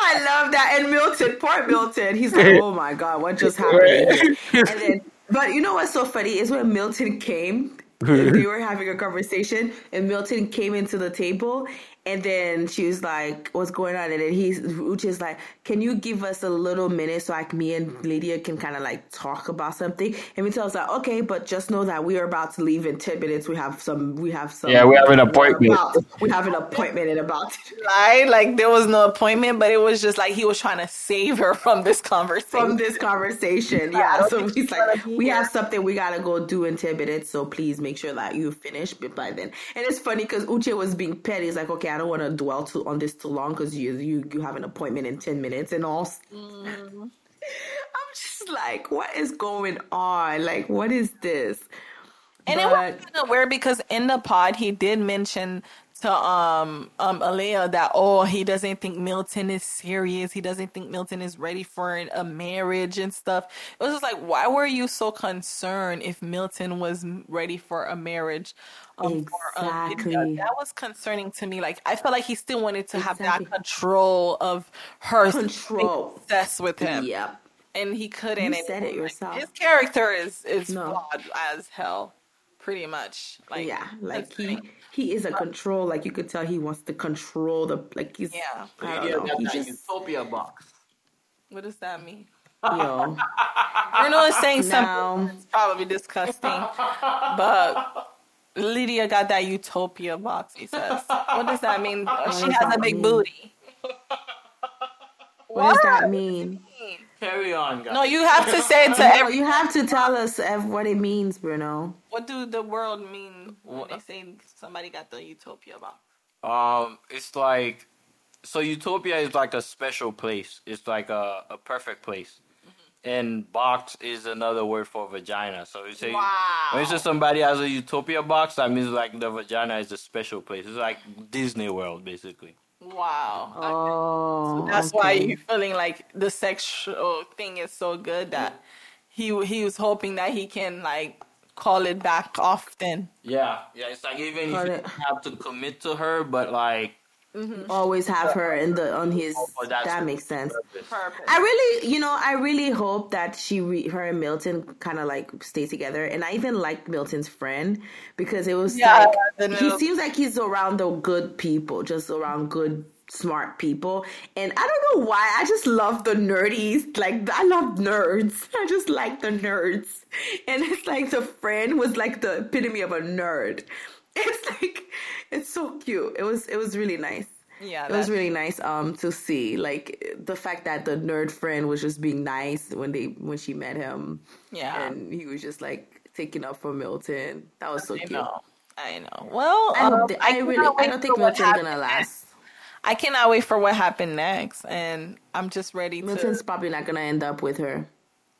I love that. And Milton, poor Milton, he's like, Oh my god, what just happened? and then but you know what's so funny is when Milton came, they were having a conversation and Milton came into the table and then she was like, "What's going on?" And then he's Uche's like, "Can you give us a little minute so like me and Lydia can kind of like talk about something?" And we tells like, "Okay, but just know that we are about to leave in ten minutes. We have some. We have some. Yeah, we have an appointment. About, we have an appointment in about. Right? Like there was no appointment, but it was just like he was trying to save her from this conversation. From this conversation, yeah. So he's like, "We have something we gotta go do in ten minutes. So please make sure that you finish by then." And it's funny because Uche was being petty. He's like, "Okay." I don't want to dwell too on this too long because you you you have an appointment in ten minutes and all. Mm. I'm just like, what is going on? Like, what is this? And but, it was kind of weird because in the pod he did mention to um um Aaliyah that oh he doesn't think Milton is serious. He doesn't think Milton is ready for a marriage and stuff. It was just like why were you so concerned if Milton was ready for a marriage? Um, exactly. For, um, that was concerning to me. Like I felt like he still wanted to exactly. have that control of her control obsessed with him. Yeah. And he couldn't. You said it yourself. His character is is no. flawed as hell, pretty much. Like yeah, like he he is a control. Like you could tell he wants to control the like he's yeah. I don't know. He just utopia box. What does that mean? Yo, Bruno is saying something that's probably disgusting, but Lydia got that utopia box. He says, "What does that mean? What she has a big mean? booty." What, what, does that mean? Carry on, guys. No, you have to say it to no, every. You have to tell us what it means, Bruno. What do the world mean when they say somebody got the utopia box? Um, it's like so. Utopia is like a special place. It's like a, a perfect place. And box is another word for vagina. So you say wow. when you say somebody has a utopia box, that means like the vagina is a special place. It's like Disney World, basically. Wow. Oh, so that's okay. why you're feeling like the sexual thing is so good that he he was hoping that he can like call it back often. Yeah, yeah. It's like even call if it. you have to commit to her, but like Mm-hmm. Always have her in the on his. Oh, that makes sense. Perfect. I really, you know, I really hope that she, re, her and Milton, kind of like stay together. And I even like Milton's friend because it was yeah, like he seems like he's around the good people, just around good smart people. And I don't know why. I just love the nerdies. Like I love nerds. I just like the nerds. And it's like the friend was like the epitome of a nerd. It's like it's so cute. It was it was really nice. Yeah, it was really nice um to see like the fact that the nerd friend was just being nice when they when she met him. Yeah, and he was just like taking up for Milton. That was so I cute. Know. I know. Well, I, um, I, I really I don't think Milton's gonna last. I cannot wait for what happened next, and I'm just ready. Milton's to... probably not gonna end up with her.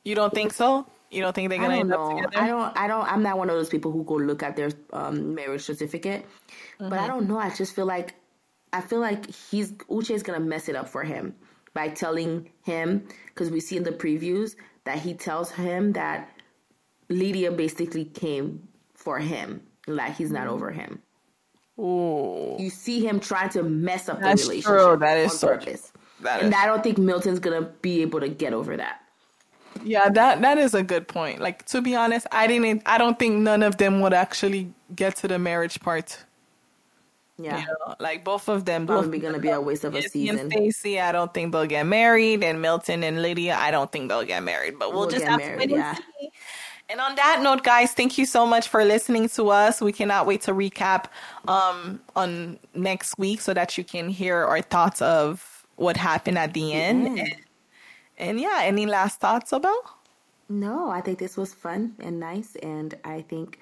You don't think so? You don't think they're gonna end know. up together? I don't. I don't. I'm not one of those people who go look at their um, marriage certificate. Mm-hmm. But I mm-hmm. don't know. I just feel like I feel like he's Uche is gonna mess it up for him by telling him because we see in the previews that he tells him that Lydia basically came for him, like he's not over him. Ooh. You see him trying to mess up That's the relationship. True. That is on so purpose. That and is. I don't think Milton's gonna be able to get over that. Yeah, that that is a good point. Like to be honest, I didn't. I don't think none of them would actually get to the marriage part. Yeah, you know, like both of them. Probably going to be a waste of a season. And Stacy, I don't think they'll get married, and Milton and Lydia, I don't think they'll get married. But we'll, we'll just have married, to wait yeah. and see. And on that note, guys, thank you so much for listening to us. We cannot wait to recap um, on next week so that you can hear our thoughts of what happened at the end. And, and yeah, any last thoughts, Abel? No, I think this was fun and nice, and I think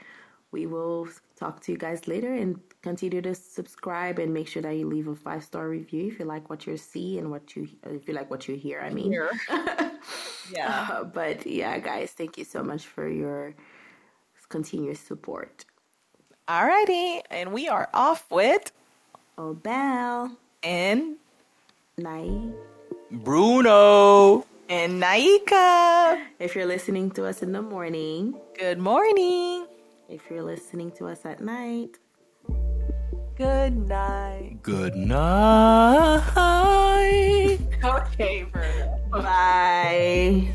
we will talk to you guys later and continue to subscribe and make sure that you leave a five star review if you like what you see and what you if you like what you hear. I mean, yeah. Uh, but yeah, guys, thank you so much for your continuous support. Alrighty, and we are off with Obel and Nai, Bruno, and Naika. If you're listening to us in the morning, good morning. If you're listening to us at night, good night. Good night. okay, Bruno. Bye.